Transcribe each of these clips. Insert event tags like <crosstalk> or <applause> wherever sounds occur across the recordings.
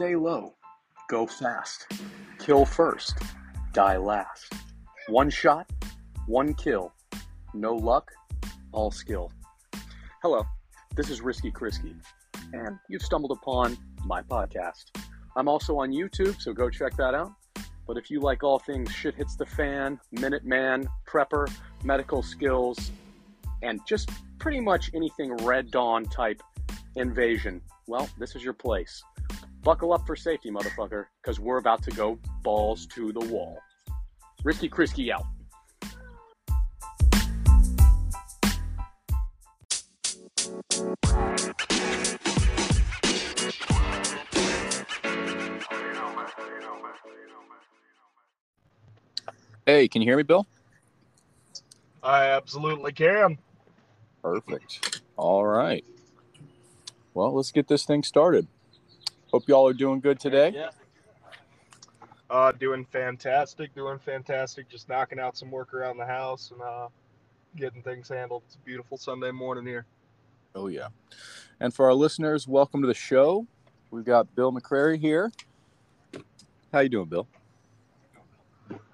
Stay low. Go fast. Kill first. Die last. One shot, one kill. No luck, all skill. Hello, this is Risky Chrisky, and you've stumbled upon my podcast. I'm also on YouTube, so go check that out. But if you like all things shit hits the fan, Minuteman, prepper, medical skills, and just pretty much anything Red Dawn type invasion, well, this is your place. Buckle up for safety, motherfucker, because we're about to go balls to the wall. Risky Chrisky out. Hey, can you hear me, Bill? I absolutely can. Perfect. All right. Well, let's get this thing started. Hope y'all are doing good today. Yeah. Uh, doing fantastic, doing fantastic. Just knocking out some work around the house and uh, getting things handled. It's a beautiful Sunday morning here. Oh yeah. And for our listeners, welcome to the show. We've got Bill McCrary here. How you doing, Bill?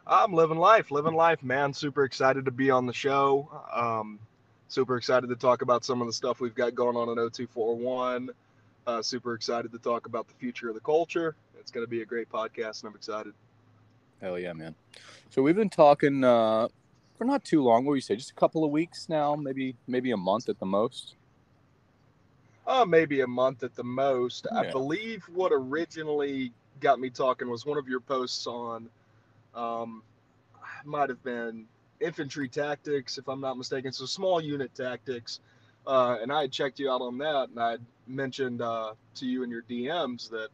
I'm living life, living life, man. Super excited to be on the show. Um, super excited to talk about some of the stuff we've got going on in 0241. Uh, super excited to talk about the future of the culture. It's going to be a great podcast, and I'm excited. Hell yeah, man. So we've been talking uh, for not too long. What do you say? Just a couple of weeks now, maybe maybe a month at the most. Uh, maybe a month at the most. I believe what originally got me talking was one of your posts on, um, might have been infantry tactics, if I'm not mistaken. So small unit tactics. Uh, and I had checked you out on that, and I mentioned uh, to you in your DMs that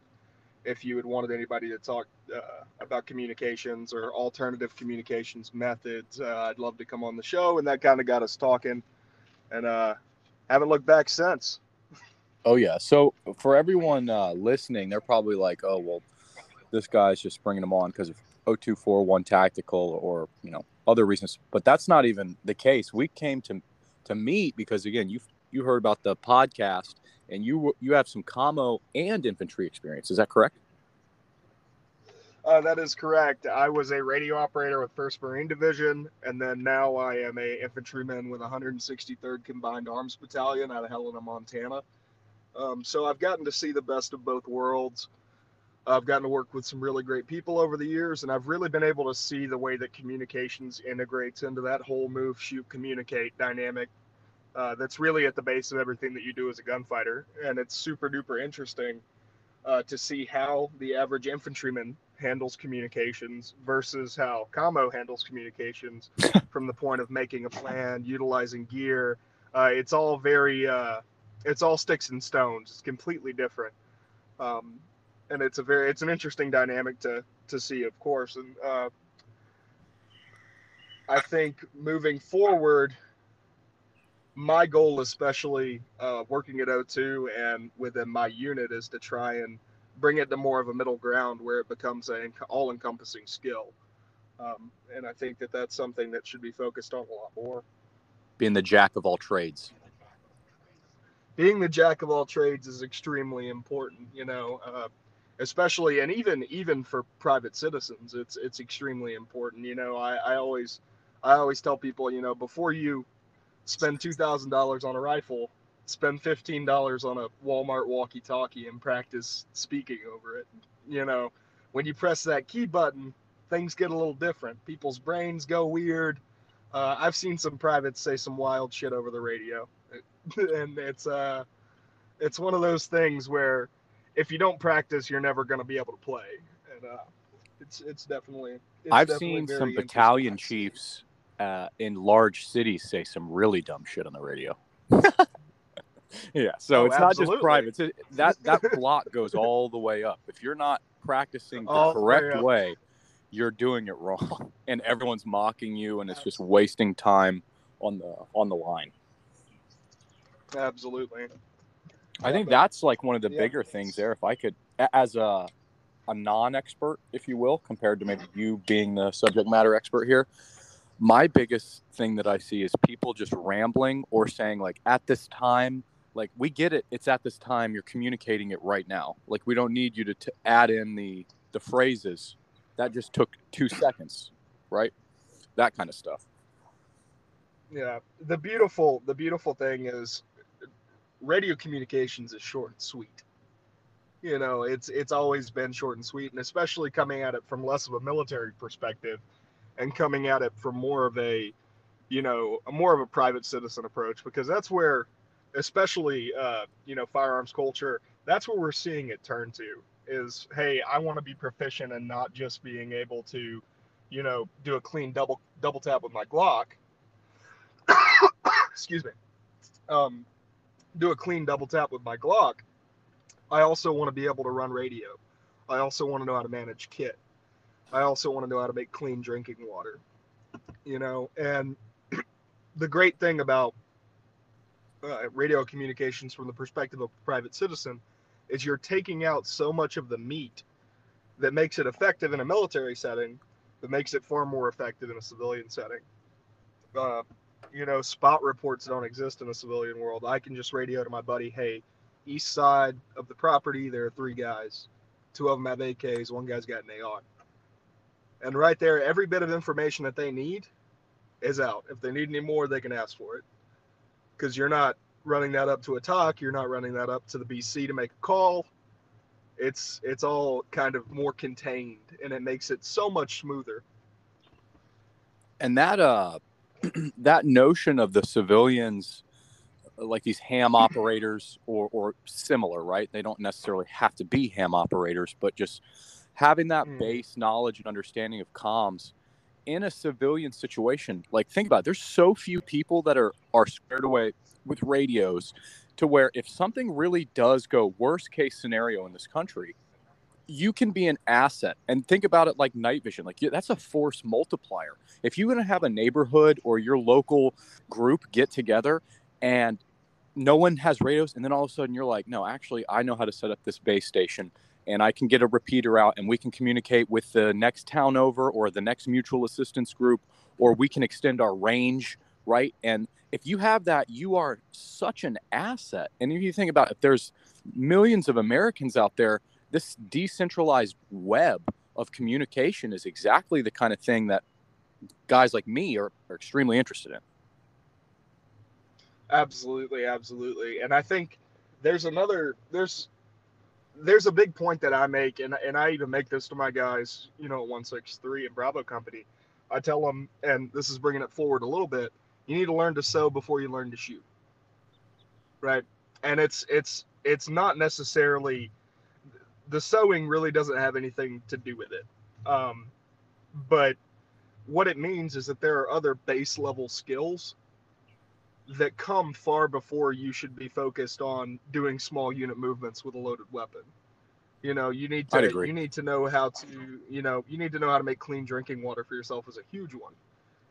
if you had wanted anybody to talk uh, about communications or alternative communications methods, uh, I'd love to come on the show. And that kind of got us talking, and uh, haven't looked back since. Oh yeah. So for everyone uh, listening, they're probably like, "Oh well, this guy's just bringing them on because of 0241 tactical or you know other reasons." But that's not even the case. We came to to meet because again, you you heard about the podcast and you you have some commo and infantry experience. Is that correct? Uh, that is correct. I was a radio operator with First Marine Division, and then now I am a infantryman with 163rd Combined Arms Battalion out of Helena, Montana. Um, so I've gotten to see the best of both worlds. I've gotten to work with some really great people over the years, and I've really been able to see the way that communications integrates into that whole move, shoot, communicate dynamic. Uh, that's really at the base of everything that you do as a gunfighter, and it's super duper interesting uh, to see how the average infantryman handles communications versus how commo handles communications <laughs> from the point of making a plan, utilizing gear. Uh, it's all very, uh, it's all sticks and stones. It's completely different, um, and it's a very, it's an interesting dynamic to to see, of course. And uh, I think moving forward, my goal, especially uh, working at O2 and within my unit, is to try and bring it to more of a middle ground where it becomes an all-encompassing skill. Um, and I think that that's something that should be focused on a lot more. Being the jack of all trades. Being the jack of all trades is extremely important, you know, uh, especially and even even for private citizens, it's it's extremely important. You know, I, I always I always tell people, you know, before you spend two thousand dollars on a rifle, spend fifteen dollars on a Walmart walkie-talkie and practice speaking over it. You know, when you press that key button, things get a little different. People's brains go weird. Uh, I've seen some privates say some wild shit over the radio, <laughs> and it's uh, it's one of those things where if you don't practice, you're never going to be able to play. And uh, it's it's definitely. It's I've definitely seen some battalion chiefs uh, in large cities say some really dumb shit on the radio. <laughs> yeah, so Oh, it's not just absolutely. It, that that block goes all the way up. If you're not practicing the All the way correct way, you're doing it wrong, <laughs> and everyone's mocking you, and it's just wasting time on the on the line. Absolutely. I think that's like one of the yeah, bigger things there. If I could, as a a non-expert, if you will, compared to maybe you being the subject matter expert here, my biggest thing that I see is people just rambling or saying like, at this time, like we get it. It's at this time. You're communicating it right now. Like we don't need you to t- add in the the phrases. That just took two seconds right? That kind of stuff. Yeah, the beautiful the beautiful thing is radio communications is short and sweet. You know, it's it's always been short and sweet, and especially coming at it from less of a military perspective, and coming at it from more of a, you know, more of a private citizen approach, because that's where, especially uh, you know, firearms culture, that's where we're seeing it turn to. Is hey, I want to be proficient and not just being able to, you know, do a clean double double tap with my Glock <coughs> excuse me, um, do a clean double tap with my Glock, I also want to be able to run radio. I also want to know how to manage kit. I also want to know how to make clean drinking water. You know, and <clears throat> the great thing about uh, radio communications from the perspective of a private citizen is you're taking out so much of the meat that makes it effective in a military setting that makes it far more effective in a civilian setting. Uh, you know, spot reports don't exist in the civilian world. I can just radio to my buddy, hey, east side of the property, there are three guys. Two of them have AKs, one guy's got an AR. And right there, every bit of information that they need is out. If they need any more, they can ask for it. Because you're not running that up to a TOC, you're not running that up to the BC to make a call. It's it's all kind of more contained and it makes it so much smoother. and that uh <clears throat> that notion of the civilians uh, like these ham operators or or similar right they don't necessarily have to be ham operators but just having that Mm. base knowledge and understanding of comms in a civilian situation like think about it, there's so few people that are are squared away with radios to where if something really does go worst case scenario in this country you can be an asset and think about it like night vision like that's a force multiplier. If you're going to have a neighborhood or your local group get together and no one has radios and then all of a sudden you're like no actually i know how to set up this base station and i can get a repeater out and we can communicate with the next town over or the next mutual assistance group or we can extend our range right? And if you have that you are such an asset. And if you think about it, if there's millions of americans out there this decentralized web of communication is exactly the kind of thing that guys like me are, are extremely interested in. Absolutely, absolutely. And I think there's another there's there's a big point that I make and and I even make this to my guys, you know, at 163 and Bravo Company. I tell them and this is bringing it forward a little bit, you need to learn to sew before you learn to shoot. Right? And it's it's it's not necessarily the sewing really doesn't have anything to do with it. Um, but what it means is that there are other base level skills that come far before you should be focused on doing small unit movements with a loaded weapon. You know, you need to you need to know how to, you know, you need to know how to make clean drinking water for yourself is a huge one.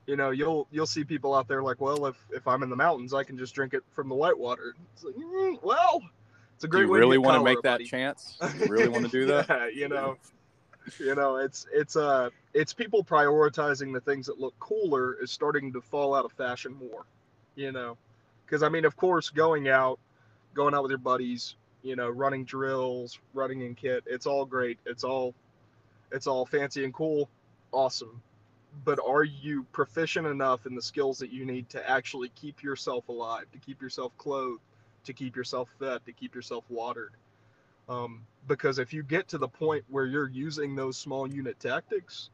You know, you'll you'll see people out there like, well, if if I'm in the mountains, I can just drink it from the white water. It's like, mm, well, it's a Do you really want to make that buddy. chance? <laughs> You really want to do that? <laughs> yeah, you know, you know, it's it's uh it's people prioritizing the things that look cooler is starting to fall out of fashion more. You know, because I mean, of course, going out, going out with your buddies, you know, running drills, running in kit, it's all great. It's all it's all fancy and cool, awesome. But are you proficient enough in the skills that you need to actually keep yourself alive, to keep yourself clothed, to keep yourself fed, to keep yourself watered? Um, because if you get to the point where you're using those small unit tactics,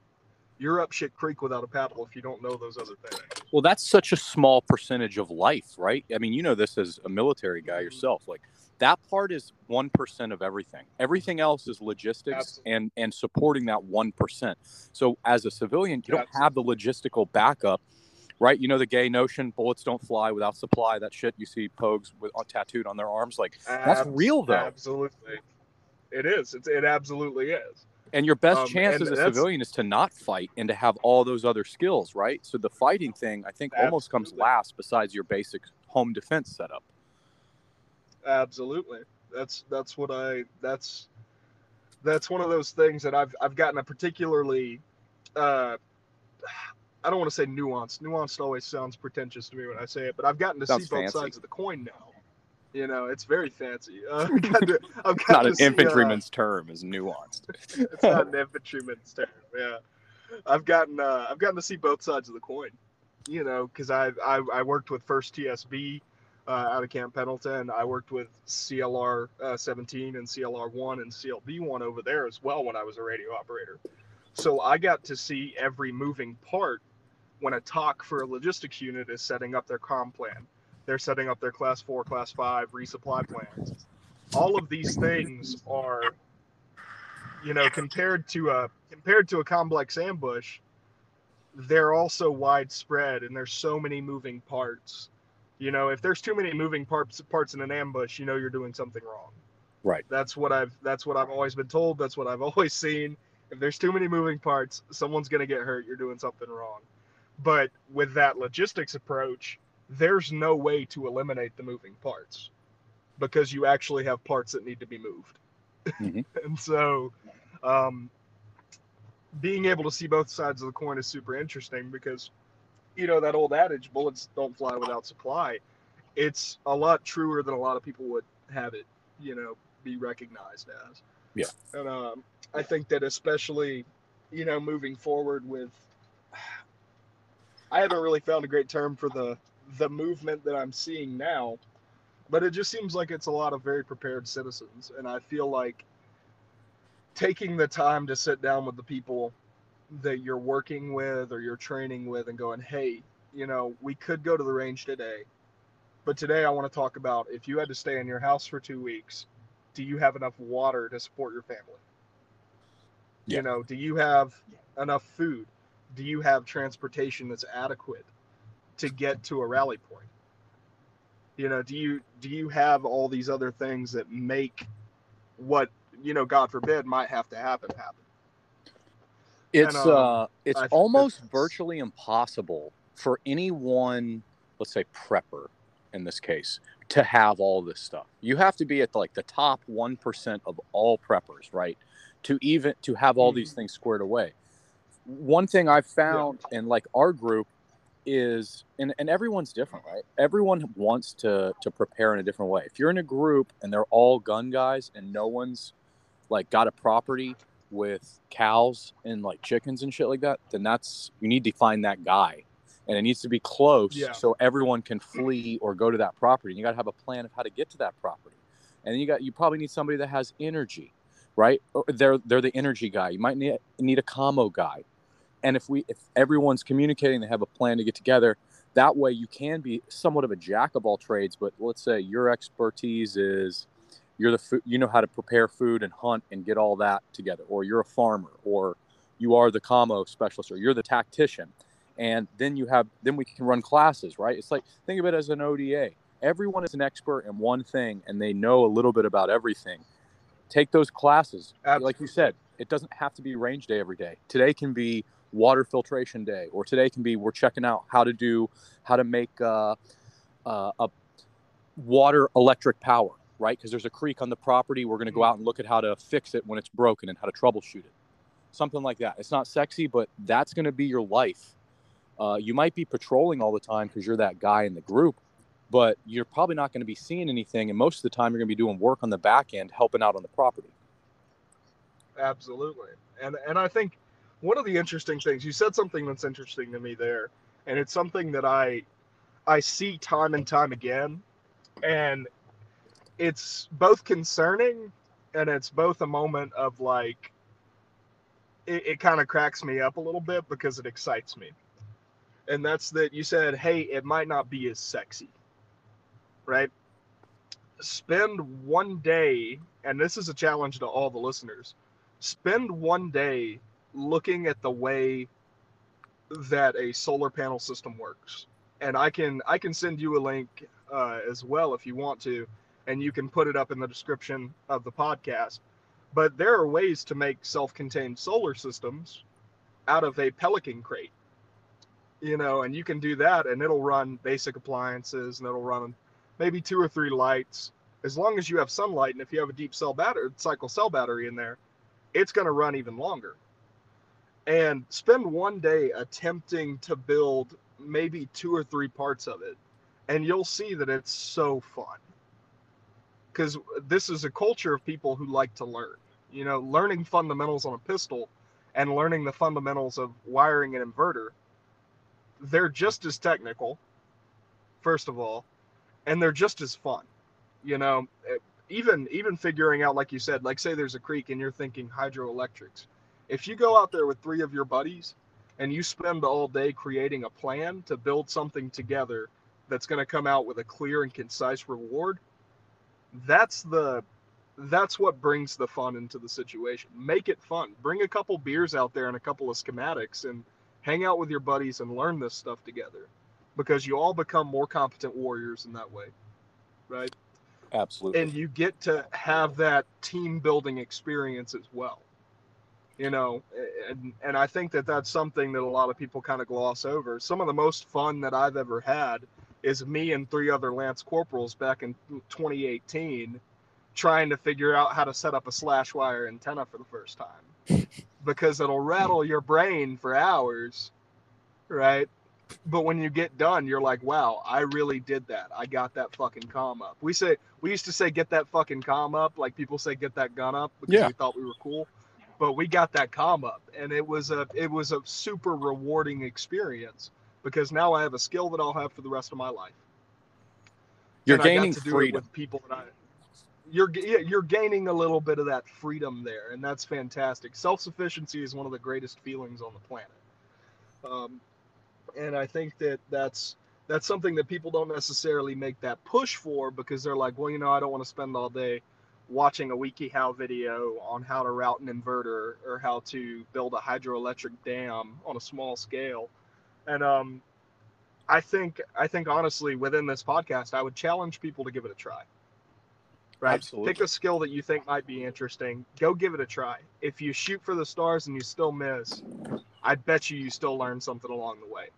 you're up shit creek without a paddle if you don't know those other things. Well, that's such a small percentage of life, right? I mean, you know this as a military guy yourself. Like that part is 1% of everything. Everything else is logistics Absolutely. and and supporting that 1%. So as a civilian, you don't have the logistical backup, right? You know the gay notion, bullets don't fly without supply, that shit you see pogues with uh, tattooed on their arms like That's Abs- real, though. Absolutely, it is. It's, it absolutely is. And your best Um, chance as a that's- civilian is to not fight and to have all those other skills, right? So the fighting thing, I think, almost comes last besides your basic home defense setup. Absolutely. That's that's what I that's that's one of those things that I've I've gotten a particularly uh I don't want to say nuanced. Nuanced always sounds pretentious to me when I say it, but I've gotten to Sounds see both fancy. sides of the coin now. You know, it's very fancy. Uh, <laughs> I've got to- I've got Not an see, uh, infantryman's term, is nuanced. <laughs> it's not an infantryman's term. Yeah, I've gotten uh, I've gotten to see both sides of the coin. You know, because I, I I worked with First TSB uh, out of Camp Pendleton. I worked with CLR uh, 17 and CLR 1 and CLB 1 over there as well when I was a radio operator. So I got to see every moving part when a TOC for a logistics unit is setting up their com plan. They're setting up their class four, class five resupply plans. All of these things are, you know, compared to a compared to a complex ambush, they're also widespread and there's so many moving parts. You know, if there's too many moving parts parts in an ambush, you know you're doing something wrong. Right. That's what I've that's what I've always been told. That's what I've <laughs> always seen. If there's too many moving parts, someone's gonna get hurt. You're doing something wrong. But with that logistics approach, there's no way to eliminate the moving parts because you actually have parts that need to be moved. Mhm. <laughs> and so, um, being able to see both sides of the coin is super interesting because, you know, that old adage, bullets don't fly without supply. It's a lot truer than a lot of people would have it, you know, be recognized as. Yeah. And um, I think that especially, you know, moving forward with, I haven't really found a great term for the the movement that I'm seeing now, but it just seems like it's a lot of very prepared citizens, and I feel like taking the time to sit down with the people that you're working with or you're training with and going, hey, you know, we could go to the range today, but today I want to talk about if you had to stay in your house for two weeks, do you have enough water to support your family? Yeah. You know, do you have enough food? Do you have transportation that's adequate to get to a rally point? You know, do you do you have all these other things that make what you know, God forbid, might have to happen happen? It's And, uh, uh, it's I almost virtually impossible for anyone, let's say prepper in this case, to have all this stuff. You have to be at like the top one percent of all preppers, right? To even to have all these things squared away. One thing I've found in like our group is and, and everyone's different, right? Everyone wants to to prepare in a different way. If you're in a group and they're all gun guys and no one's like got a property with cows and like chickens and shit like that, then that's you need to find that guy. And it needs to be close Yeah. so everyone can flee or go to that property. And you got to have a plan of how to get to that property. And then you got you probably need somebody that has energy, right? Or They're they're the energy guy. You might need need a commo guy. And if we if everyone's communicating, they have a plan to get together. That way, you can be somewhat of a jack of all trades. But let's say your expertise is you're the food, you know how to prepare food and hunt and get all that together, or you're a farmer, or you are the commo specialist, or you're the tactician, and then you have then we can run classes, right? It's like think of it as an ODA. Everyone is an expert in one thing, and they know a little bit about everything. Take those classes, like you said. It doesn't have to be range day every day. Today can be water filtration day, or today can be we're checking out how to do how to make uh, uh, a water electric power, right? Because there's a creek on the property. We're going to go out and look at how to fix it when it's broken and how to troubleshoot it. Something like that. It's not sexy, but that's going to be your life. Uh, you might be patrolling all the time because you're that guy in the group, but you're probably not going to be seeing anything. And most of the time, you're going to be doing work on the back end, helping out on the property. Absolutely. And and I think one of the interesting things you said something that's interesting to me there, and it's something that I I see time and time again, and it's both concerning and it's both a moment of like it, it kind of cracks me up a little bit because it excites me. And that's that you said, hey, it might not be as sexy. Right? Spend one day, and this is a challenge to all the listeners spend one day looking at the way that a solar panel system works. And i can i can send you a link uh, as well if you want to and you can put it up in the description of the podcast. But there are ways to make self-contained solar systems out of a pelican crate you know and you can do that and it'll run basic appliances and it'll run maybe two or three lights. As long as you have sunlight and if you have a deep cell battery cycle cell battery in there it's going to run even longer. And spend one day attempting to build maybe two or three parts of it, and you'll see that it's so fun. because this is a culture of people who like to learn. You know, learning fundamentals on a pistol and learning the fundamentals of wiring an inverter, they're just as technical, first of all, and they're just as fun. You know, even even figuring out, like you said, like say there's a creek and you're thinking hydroelectrics. If you go out there with three of your buddies and you spend all day creating a plan to build something together that's going to come out with a clear and concise reward, that's the that's what brings the fun into the situation. Make it fun. Bring a couple beers out there and a couple of schematics and hang out with your buddies and learn this stuff together because you all become more competent warriors in that way. Right? Absolutely. And you get to have that team building experience as well. You know, and and I think that that's something that a lot of people kind of gloss over. Some of the most fun that I've ever had is me and three other lance corporals back in 2018 trying to figure out how to set up a slant wire antenna for the first time. <laughs> Because it'll rattle your brain for hours right? But when you get done you're like wow i really did that. I got that fucking comm up. We say we used to say get that fucking comm up like people say get that gun up because Yeah. we thought we were cool but we got that comm up and it was a it was a super rewarding experience because now i have a skill that i'll have for the rest of my life You're and gaining to do it freedom. with people that I. You're yeah, you're gaining a little bit of that freedom there, and that's fantastic. Self sufficiency is one of the greatest feelings on the planet, um, and I think that that's that's something that people don't necessarily make that push for because they're like, well, you know, I don't want to spend all day watching a WikiHow video on how to route an inverter or how to build a hydroelectric dam on a small scale, and um, I think I think honestly within this podcast I would challenge people to give it a try. Right? Absolutely. Pick a skill that you think might be interesting. Go give it a try. If you shoot for the stars and you still miss, I bet you you still learn something along the way.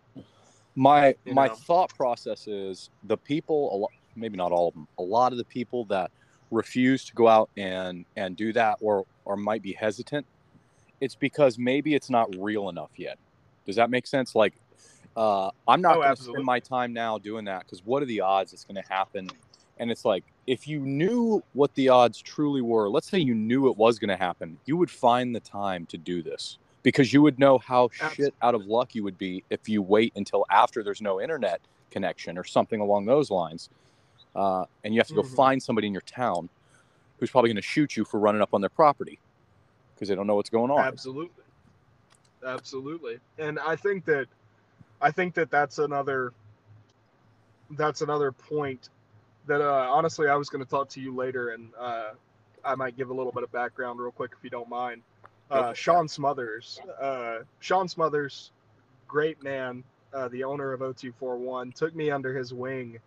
my you my know. thought process is the people maybe not all of them a lot of the people that refuse to go out and and do that or or might be hesitant it's because maybe it's not real enough yet. Does that make sense? Like uh i'm not Oh, going to spend my time now doing that because what are the odds it's going to happen? And it's like if you knew what the odds truly were let's say you knew it was going to happen you would find the time to do this because you would know how Absolutely. shit out of luck you would be if you wait until after there's no internet connection or something along those lines uh, and you have to go Mhm. find somebody in your town who's probably going to shoot you for running up on their property because they don't know what's going on Absolutely. Absolutely. And I think that I think that that's another that's another point that uh, honestly I was going to talk to you later and uh, I might give a little bit of background real quick if you don't mind. Uh. Sean Smothers, uh, Sean Smothers, great man, uh, the owner of 0241, took me under his wing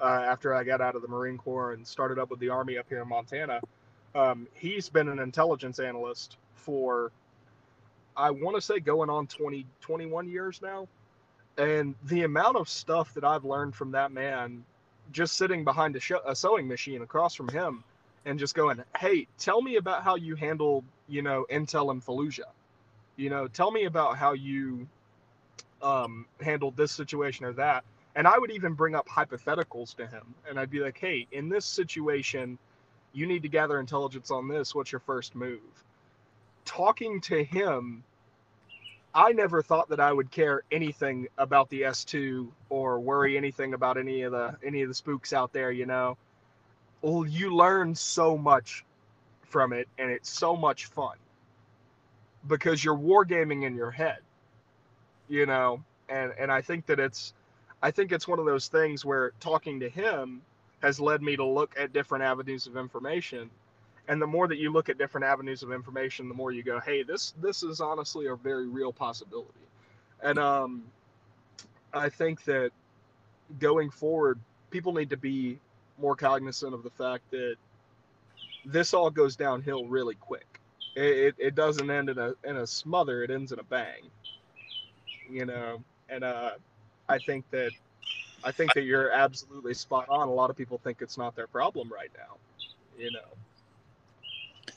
uh, after I got out of the Marine Corps and started up with the Army up here in Montana. Um, he's been an intelligence analyst for, I want to say, going on 20, 21 years now. And the amount of stuff that I've learned from that man, just sitting behind a, a sewing machine across from him, and just going, "Hey, tell me about how you handled, you know, Intel and Fallujah. You know, tell me about how you um, handled this situation or that." And I would even bring up hypotheticals to him, and I'd be like, "Hey, in this situation, you need to gather intelligence on this. What's your first move?" Talking to him, I never thought that I would care anything about the S2 or worry anything about any of the any of the spooks out there, you know. Well, you learn so much from it and it's so much fun because you're wargaming in your head. You know, and and I think that it's I think it's one of those things where talking to him has led me to look at different avenues of information. And the more that you look at different avenues of information the more you go hey this this is honestly a very real possibility. And um i think that going forward people need to be more cognizant of the fact that this all goes downhill really quick. It, it, it doesn't end in a in a smother. It ends in a bang you know? And uh i think that i think that you're absolutely spot on. A lot of people think it's not their problem right now you know.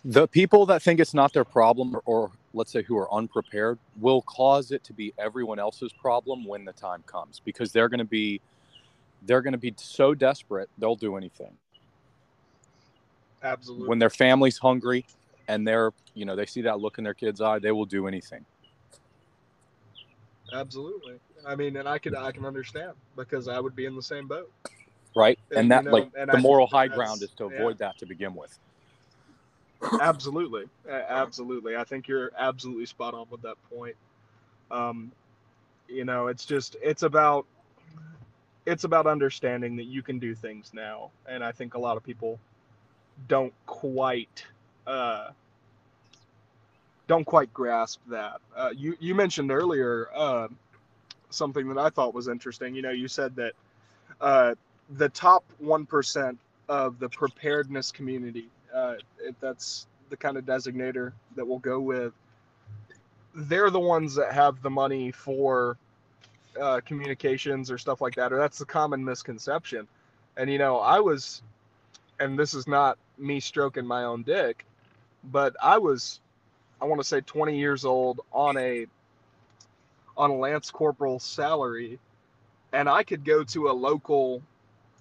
The people that think it's not their problem or, or let's say who are unprepared will cause it to be everyone else's problem when the time comes because they're going to be they're going to be so desperate they'll do anything. Absolutely. when their family's hungry and they're you know they see that look in their kid's eye they will do anything Absolutely. I mean, and I could I can understand because I would be in the same boat. right And, and that you know, like and the I moral high ground is to yeah. avoid that to begin with <laughs> absolutely absolutely i think you're absolutely spot on with that point um you know it's just it's about it's about understanding that you can do things now and i think a lot of people don't quite uh don't quite grasp that uh, you you mentioned earlier uh, something that i thought was interesting you know you said that uh, the top 1% of the preparedness community uh, if that's the kind of designator that we'll go with, they're the ones that have the money for uh, communications or stuff like that, or that's the common misconception. And you know, I was, and this is not me stroking my own dick, but I was, I want to say 20 years old on a on a lance corporal salary, and I could go to a local,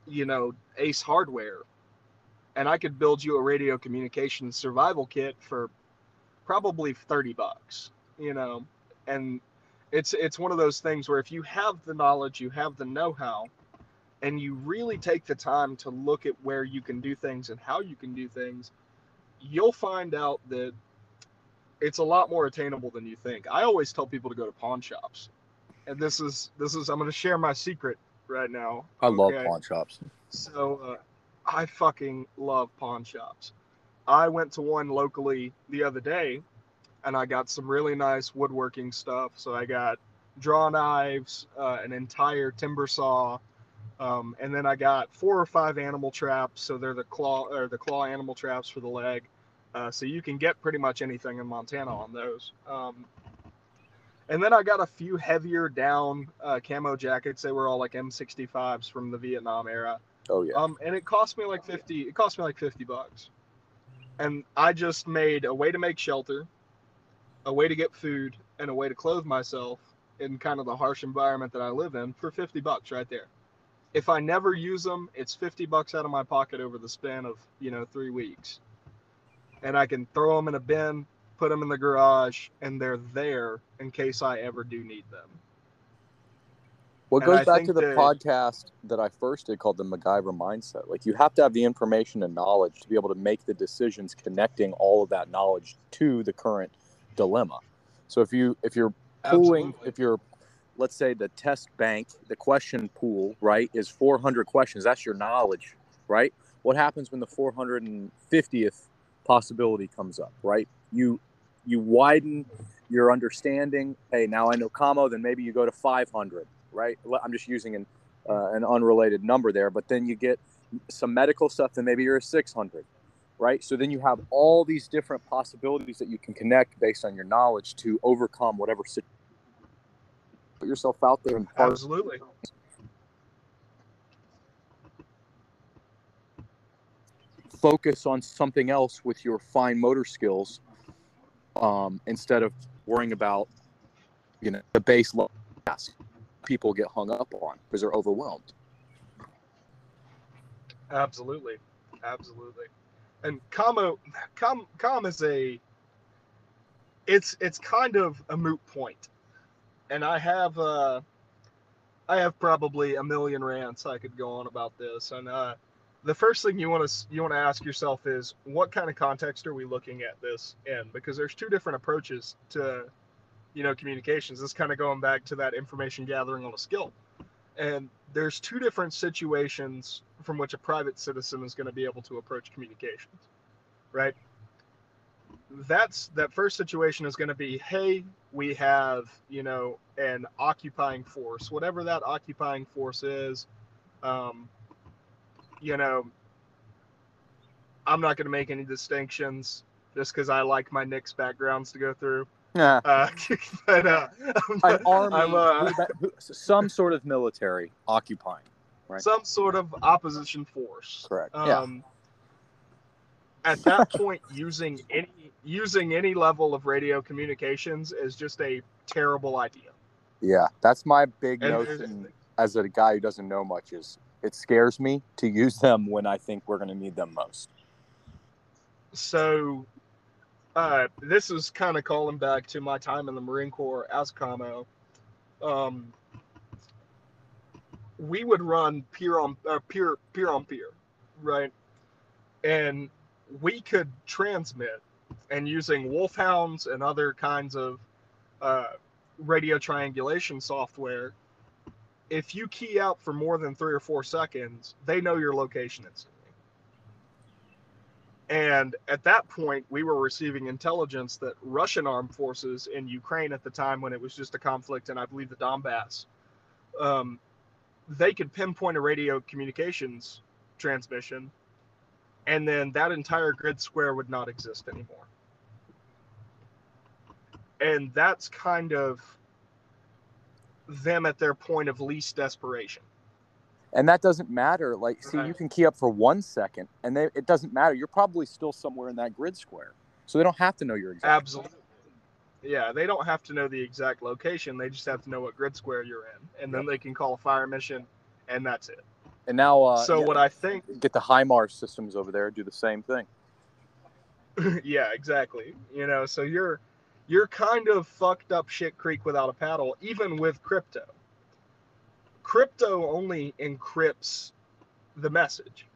you know, Ace Hardware and I could build you a radio communications survival kit for probably 30 bucks, you know. And it's it's one of those things where if you have the knowledge, you have the know-how, and you really take the time to look at where you can do things and how you can do things, you'll find out that it's a lot more attainable than you think. I always tell people to go to pawn shops. And this is this is I'm going to share my secret right now. i love pawn shops So uh, I fucking love pawn shops. I went to one locally the other day and I got some really nice woodworking stuff. So I got draw knives, uh, an entire timber saw, um, and then I got four or five animal traps. So they're the claw or the claw animal traps for the leg. Uh, so you can get pretty much anything in Montana on those. Um, and then I got a few heavier down uh, camo jackets. They were all like M65s from the Vietnam era. oh yeah Um, and it cost me like fifty. It cost me like fifty bucks, and I just made a way to make shelter, a way to get food, and a way to clothe myself in kind of the harsh environment that I live in for fifty bucks right there. If I never use them, it's fifty bucks out of my pocket over the span of you know three weeks, and I can throw them in a bin, put them in the garage, and they're there in case I ever do need them. What And goes back to the that- podcast that I first did called the MacGyver mindset. Like you have to have the information and knowledge to be able to make the decisions connecting all of that knowledge to the current dilemma. So if you if you're pooling Absolutely. if you're let's say the test bank, the question pool, right, is 400 questions. That's your knowledge, right? What happens when the 450th possibility comes up, right? You you widen your understanding. Hey, now I know commo. Then maybe you go to 500, right? I'm just using an uh, an unrelated number there, but then you get some medical stuff. Then maybe you're a 600, right? So then you have all these different possibilities that you can connect based on your knowledge to overcome whatever situation. Put yourself out there and Absolutely. Focus on something else with your fine motor skills um, instead of worrying about you know the base level task people get hung up on because they're overwhelmed Absolutely, absolutely. And comma Com, Com is a. It's it's kind of a moot point, and I have uh, I have probably a million rants I could go on about this. And uh, the first thing you want to you want to ask yourself is what kind of context are we looking at this in? Because there's two different approaches to, you know, communications. This kind of going back to that information gathering on a skill, and there's two different situations from which a private citizen is going to be able to approach communications right that's that first situation is going to be hey we have you know an occupying force whatever that occupying force is um, you know i'm not going to make any distinctions just because i like my Knicks backgrounds to go through. Yeah. Uh, <laughs> but uh, an army I'm, uh, who- who- some sort of military occupying Right. some sort of opposition force. Correct. Um, at that point using any using any level of radio communications is just a terrible idea. Yeah that's my big And- notion as a guy who doesn't know much is it scares me to use them when i think we're going to need them most so uh, this is kind of calling back to my time in the Marine Corps as commo. Um, we would run peer on uh, peer peer on peer, right? And we could transmit, and using wolfhounds and other kinds of uh, radio triangulation software, if you key out for more than three or four seconds, they know your location instantly. And at that point, we were receiving intelligence that Russian armed forces in Ukraine at the time, when it was just a conflict and I believe, the Donbass, um, they could pinpoint a radio communications transmission, and then that entire grid square would not exist anymore. And that's kind of them at their point of least desperation. And that doesn't matter. Like, see, you can key up for one second, and they, it doesn't matter. You're probably still somewhere in that grid square, so they don't have to know your exact. Absolutely. Yeah, they don't have to know the exact location. They just have to know what grid square you're in, and then they can call a fire mission, and that's it. And now, uh, so yeah, what I think, get the HIMARS systems over there do the same thing. <laughs> yeah, exactly. You know, so you're you're kind of fucked up shit creek without a paddle, even with crypto. Crypto only encrypts the message.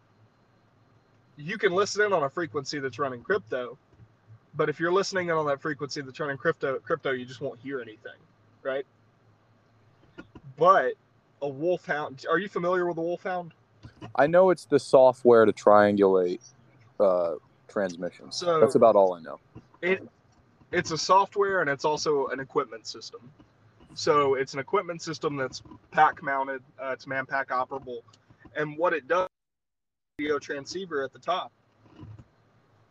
You can listen in on a frequency that's running crypto, but if you're listening in on that frequency that's running crypto, crypto, you just won't hear anything, right? But a wolfhound. Are you familiar with a wolfhound? I know it's the software to triangulate uh, transmissions. So- That's about all I know. it it's a software and it's also an equipment system. So it's an equipment system that's pack mounted uh, it's man pack operable. And what it does radio transceiver at the top.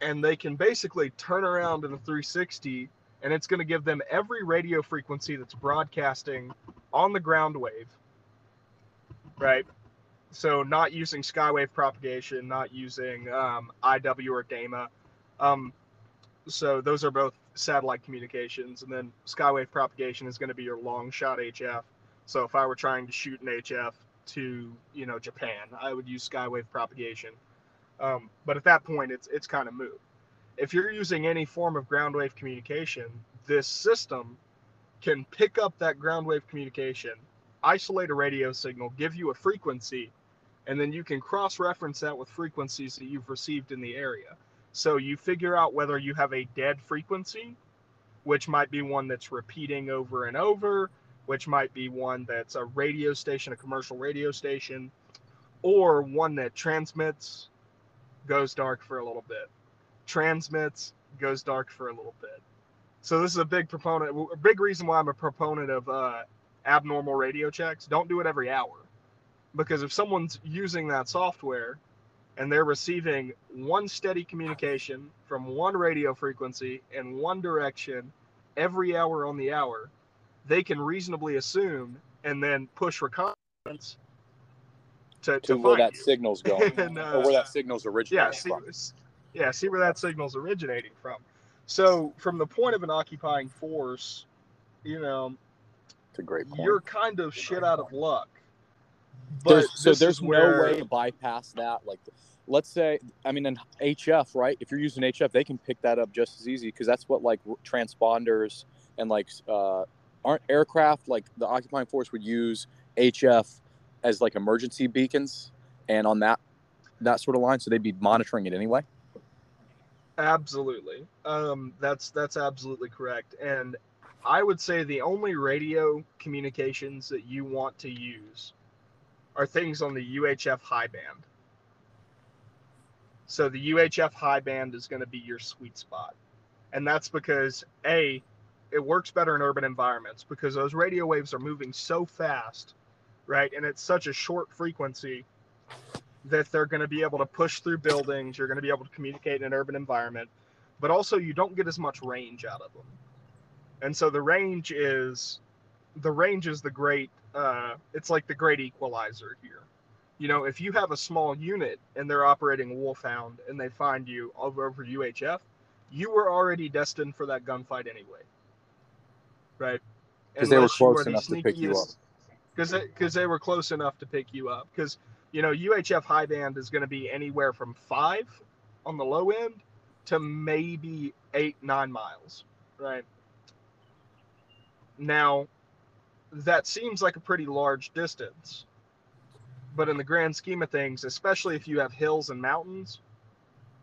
And they can basically turn around in a 360 and it's going to give them every radio frequency that's broadcasting on the ground wave. Right? So not using skywave propagation not using um, iw or dama. Um, so those are both satellite communications and then skywave propagation is going to be your long shot hf so if i were trying to shoot an hf to you know japan i would use skywave propagation. Um, but at that point it's it's kind of moot. If you're using any form of ground wave communication this system can pick up that ground wave communication isolate a radio signal give you a frequency and then you can cross reference that with frequencies that you've received in the area so you figure out whether you have a dead frequency, which might be one that's repeating over and over, which might be one that's a radio station, a commercial radio station, or one that transmits, goes dark for a little bit, transmits, goes dark for a little bit. So this is a big proponent, a big reason why I'm a proponent of uh, abnormal radio checks. Don't do it every hour, because if someone's using that software and they're receiving one steady communication from one radio frequency in one direction every hour on the hour, they can reasonably assume and then push reconnaissance to, To to where that you. signal's going, <laughs> And, or where uh, that signal's yeah, originating see, from. yeah, see where that signal's originating from. So, from the point of an occupying force, you know, It's a great point. you're kind of shit out of luck. But there's, so there's is no where- way to bypass that. Like, let's say, I mean, in HF, right? If you're using HF, they can pick that up just as easy because that's what like transponders and like uh, aren't aircraft like the occupying force would use HF as like emergency beacons and on that that sort of line, so they'd be monitoring it anyway. Absolutely. Um, that's that's absolutely correct. And I would say the only radio communications that you want to use are things on the UHF high band. So the UHF high band is going to be your sweet spot. And that's because A, it works better in urban environments because those radio waves are moving so fast, right? And it's such a short frequency that they're going to be able to push through buildings. You're going to be able to communicate in an urban environment, but also you don't get as much range out of them. And so the range is the range is the great. Uh, it's like the great equalizer here. You know, if you have a small unit and they're operating Wolfhound and they find you over over UHF, you were already destined for that gunfight anyway, right? Because they were close enough to pick you up. because because they were close enough to pick you up. Because you know UHF high band is going to be anywhere from five on the low end to maybe eight, nine miles, right? Now, that seems like a pretty large distance. But in the grand scheme of things, especially if you have hills and mountains,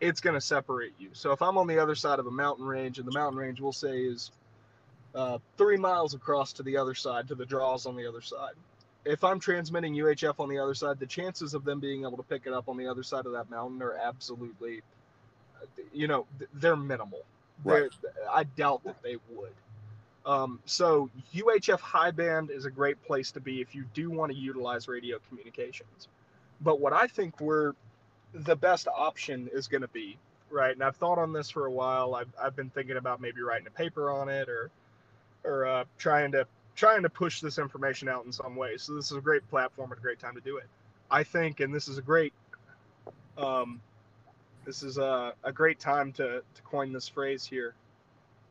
it's going to separate you. So if I'm on the other side of a mountain range, and the mountain range we'll say is uh, three miles across to the other side, to the draws on the other side. If I'm transmitting UHF on the other side, the chances of them being able to pick it up on the other side of that mountain are absolutely, you know, they're minimal. Right. They're, I doubt that they would. Um, so UHF high band is a great place to be if you do want to utilize radio communications. But what I think we're the best option is going to be right, and I've thought on this for a while. I've, I've been thinking about maybe writing a paper on it or or uh, trying to trying to push this information out in some way. So this is a great platform and a great time to do it. I think, and this is a great um, this is a, a great time to, to coin this phrase here.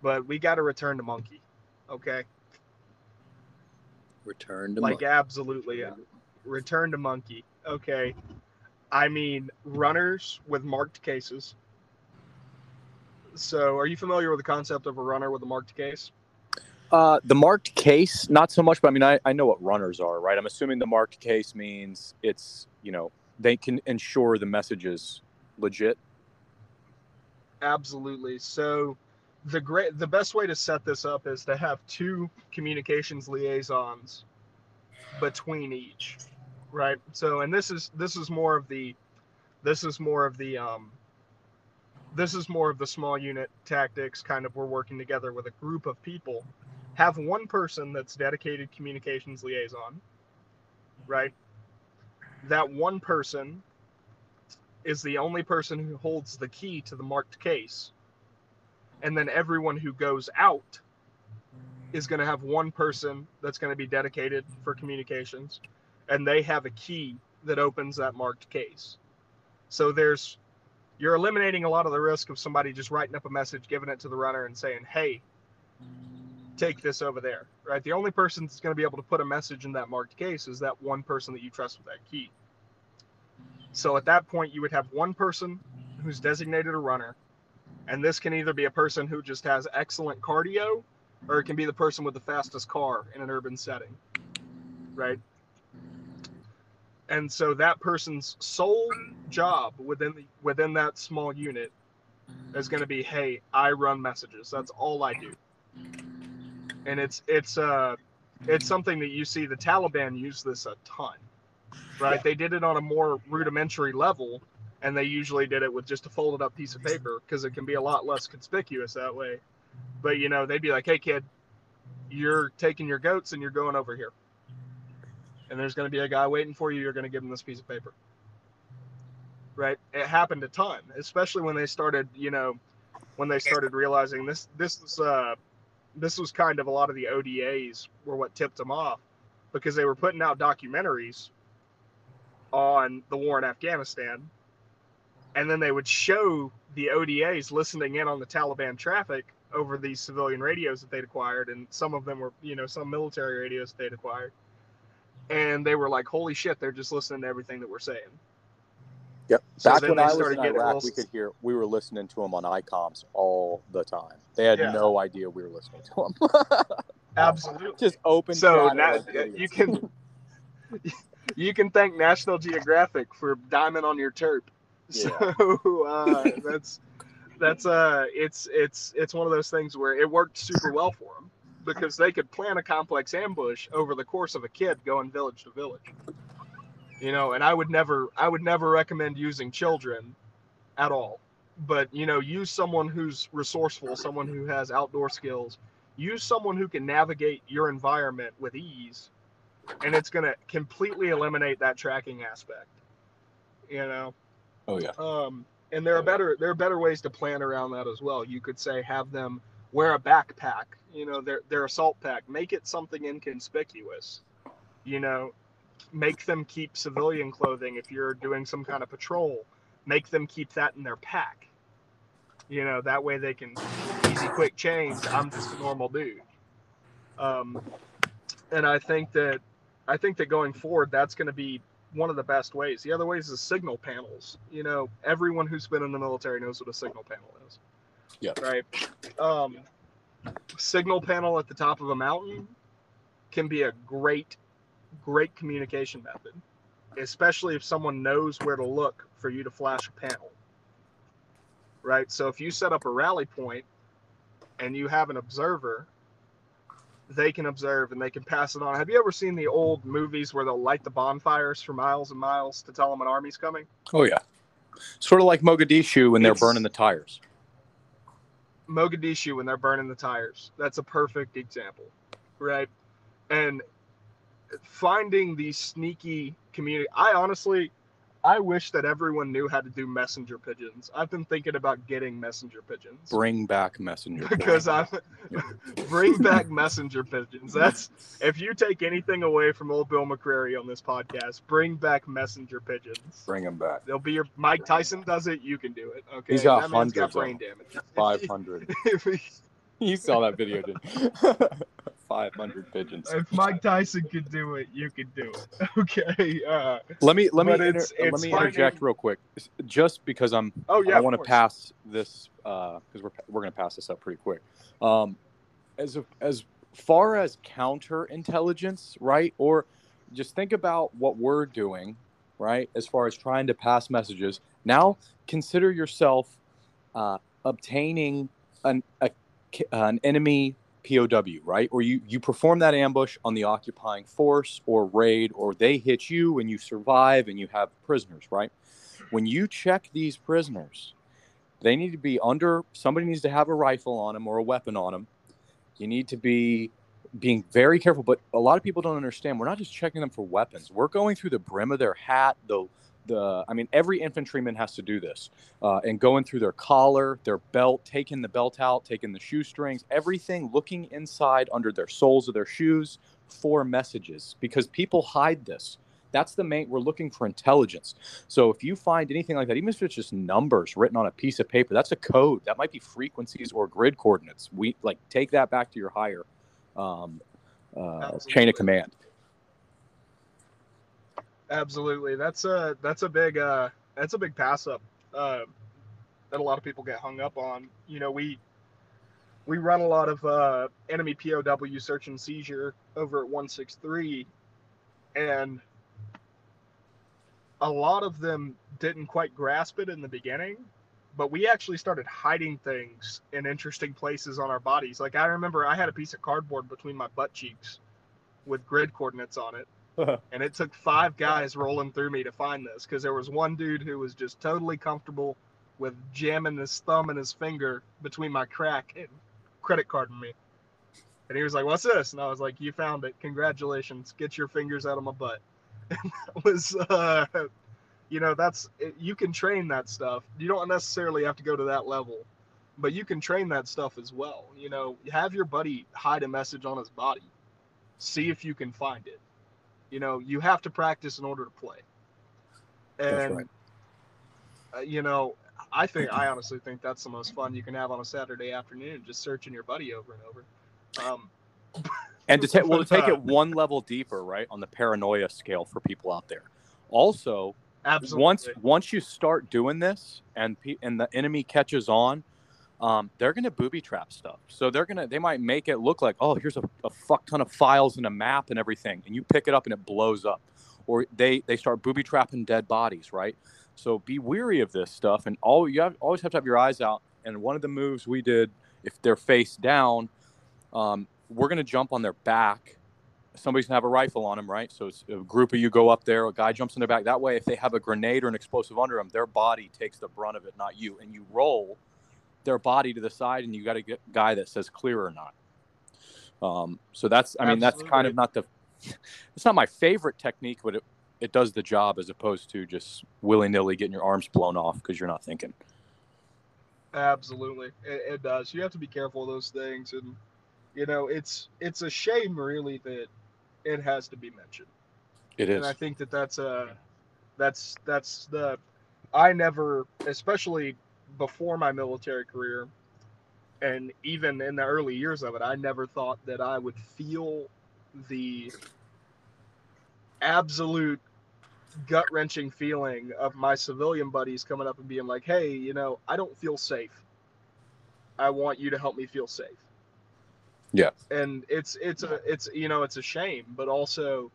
But we got to return to monkey. Okay. Return to monkey. like monkey. absolutely uh, return to monkey. Okay. I mean runners with marked cases. So, are you familiar with the concept of a runner with a marked case? Uh, the marked case, not so much, but I mean, I, I know what runners are, right? I'm assuming the marked case means it's, you know, they can ensure the message is legit. Absolutely. So, the great the best way to set this up is to have two communications liaisons between each right? So and this is this is more of the this is more of the um this is more of the small unit tactics kind of we're working together with a group of people. Have one person that's dedicated communications liaison right? That one person is the only person who holds the key to the marked case and then everyone who goes out is going to have one person that's going to be dedicated for communications and they have a key that opens that marked case. So there's you're eliminating a lot of the risk of somebody just writing up a message giving it to the runner and saying hey take this over there right? The only person that's going to be able to put a message in that marked case is that one person that you trust with that key. So at that point you would have one person who's designated a runner and this can either be a person who just has excellent cardio or it can be the person with the fastest car in an urban setting. Right? And so that person's sole job within the within that small unit is going to be, "Hey, I run messages. That's all I do." And it's it's uh it's something that you see the Taliban use this a ton. Right? They did it on a more rudimentary level and they usually did it with just a folded up piece of paper because it can be a lot less conspicuous that way. But you know, they'd be like, "Hey, kid, you're taking your goats and you're going over here, and there's going to be a guy waiting for you. You're going to give him this piece of paper." Right? It happened a ton, especially when they started, you know, when they started realizing this. This was uh, this was kind of a lot of the ODAs were what tipped them off because they were putting out documentaries on the war in Afghanistan and then they would show the ODAs listening in on the Taliban traffic over these civilian radios that they'd acquired, and some of them were, you know, some military radios they'd acquired, and they were like, "Holy shit!" They're just listening to everything that we're saying. Yep. So Back when I was in Iraq, little... we could hear we were listening to them on ICOMs all the time. They had yeah. no idea we were listening to them. <laughs> Absolutely. Just open. So now you can <laughs> you can thank National Geographic for diamond on your terp. <laughs> Yeah. So uh, <laughs> that's that's uh it's it's it's one of those things where it worked super well for them because they could plan a complex ambush over the course of a kid going village to village. You know, and I would never I would never recommend using children at all. But you know, use someone who's resourceful, someone who has outdoor skills. Use someone who can navigate your environment with ease, and it's going to completely eliminate that tracking aspect. You know, Oh yeah. Um, and there are better there are better ways to plan around that as well. You could say have them wear a backpack, you know, their their assault pack, make it something inconspicuous. You know, make them keep civilian clothing if you're doing some kind of patrol. Make them keep that in their pack. You know, that way they can easy quick change. I'm just a normal dude. Um, and I think that I think that going forward, that's going to be one of the best ways. The other ways is signal panels. You know, everyone who's been in the military knows what a signal panel is. Yeah. Right. Um, signal panel at the top of a mountain can be a great, great communication method, especially if someone knows where to look for you to flash a panel. Right. So if you set up a rally point and you have an observer they can observe and they can pass it on. Have you ever seen the old movies where they'll light the bonfires for miles and miles to tell them an army's coming? Oh yeah, sort of like Mogadishu when they're burning the tires. Mogadishu when they're burning the tires. That's a perfect example, right? And finding these sneaky community. I honestly, I wish that everyone knew how to do messenger pigeons. I've been thinking about getting messenger pigeons Bring back messenger. <laughs> because I <laughs> bring back messenger pigeons. That's if you take anything away from old Bill McCrary on this podcast, bring back messenger pigeons. bring them back. They'll be your Mike Tyson does it. You can do it. Okay, he's got that hundreds. Got brain damage. Five <laughs> hundred. You saw that video, didn't you? Five hundred pigeons. if Mike Tyson could do it, you could do it. <laughs> Okay. Uh, Let me let me inter- it's- let it's me interject real quick, just because I'm oh yeah. I want to pass this because we're we're going to pass this up pretty quick. Um, as a, as far as counterintelligence, right? Or just think about what we're doing, right? As far as trying to pass messages. Now, consider yourself uh, obtaining an a, an enemy POW, right? Or you you perform that ambush on the occupying force or raid, or they hit you and you survive and you have prisoners, right? When you check these prisoners, they need to be under somebody needs to have a rifle on them or a weapon on them. You need to be being very careful, but a lot of people don't understand. We're not just checking them for weapons. We're going through the brim of their hat, the the I mean every infantryman has to do this. Uh, and going through their collar, their belt, taking the belt out, taking the shoestrings, everything looking inside under their soles of their shoes for messages because people hide this. That's the main. We're looking for intelligence. So if you find anything like that, even if it's just numbers written on a piece of paper, that's a code. That might be frequencies or grid coordinates. We like take that back to your higher um, uh, chain of command. Absolutely. That's a that's a big uh that's a big pass up uh, that a lot of people get hung up on. You know, we we run a lot of uh, enemy POW search and seizure over at 163 and a lot of them didn't quite grasp it in the beginning, but we actually started hiding things in interesting places on our bodies. Like I remember I had a piece of cardboard between my butt cheeks with grid coordinates on it <laughs> and it took five guys rolling through me to find this because there was one dude who was just totally comfortable with jamming his thumb and his finger between my crack and credit carding me. And he was like, "What's this?" And I was like, "You found it. Congratulations. Get your fingers out of my butt." <laughs> And that was, uh, you know, that's you can train that stuff. You don't necessarily have to go to that level, but you can train that stuff as well. You know, have your buddy hide a message on his body. See if you can find it you know you have to practice in order to play. And right. uh, you know i think <clears throat> i honestly think that's the most fun you can have on a saturday afternoon just searching your buddy over and over. Um, <laughs> and to take well to take it <laughs> one level deeper right on the paranoia scale for people out there. Also absolutely. once once you start doing this and pe- and the enemy catches on um, they're going to booby trap stuff so they're going to they might make it look like oh here's a, a fuck ton of files and a map and everything and you pick it up and it blows up or they they start booby trapping dead bodies right so be weary of this stuff and all you have, always have to have your eyes out and one of the moves we did if they're face down um, we're going to jump on their back somebody's gonna have a rifle on them, right? So it's a group of you go up there, a guy jumps in their back. That way, if they have a grenade or an explosive under them, their body takes the brunt of it, not you. And you roll their body to the side, and you got a guy that says clear or not. Um, so that's, I mean, that's kind of not the, it's not my favorite technique, but it, it does the job as opposed to just willy nilly getting your arms blown off because you're not thinking. absolutely it, it does you have to be careful of those things and you know it's it's a shame really that it has to be mentioned It is, and. I think that that's a that's that's the I never, especially before my military career, and even in the early years of it, I never thought that I would feel the absolute gut wrenching feeling of my civilian buddies coming up and being like, "Hey, you know, I don't feel safe. I want you to help me feel safe." Yeah. And it's it's a it's you know it's a shame, but also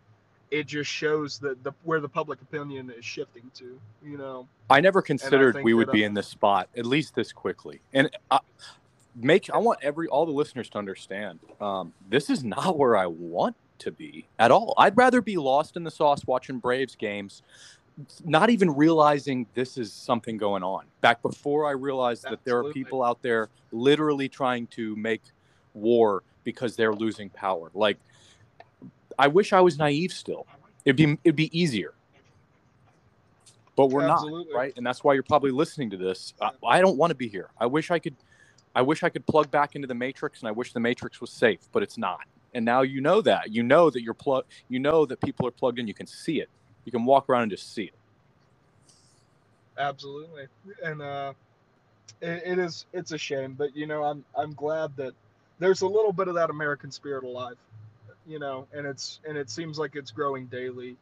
it just shows that the where the public opinion is shifting to. You know. I never considered think we would be uh, in this spot at least this quickly. And I, make I want every all the listeners to understand um, this is not where I want to be at all. I'd rather be lost in the sauce watching Braves games, not even realizing this is something going on. Back before I realized that there are people out there literally trying to make war because they're losing power. Like I wish I was naive still. It'd be it'd be easier. But we're Absolutely. not, right? And that's why you're probably listening to this. I, I don't want to be here. I wish I could I wish I could plug back into the matrix and I wish the matrix was safe, but it's not. And now you know that. You know that you're plug you know that people are plugged in. You can see it. You can walk around and just see it. Absolutely, and uh, it, it is it's a shame, but you know I'm I'm glad that there's a little bit of that American spirit alive, you know, and it's and it seems like it's growing daily,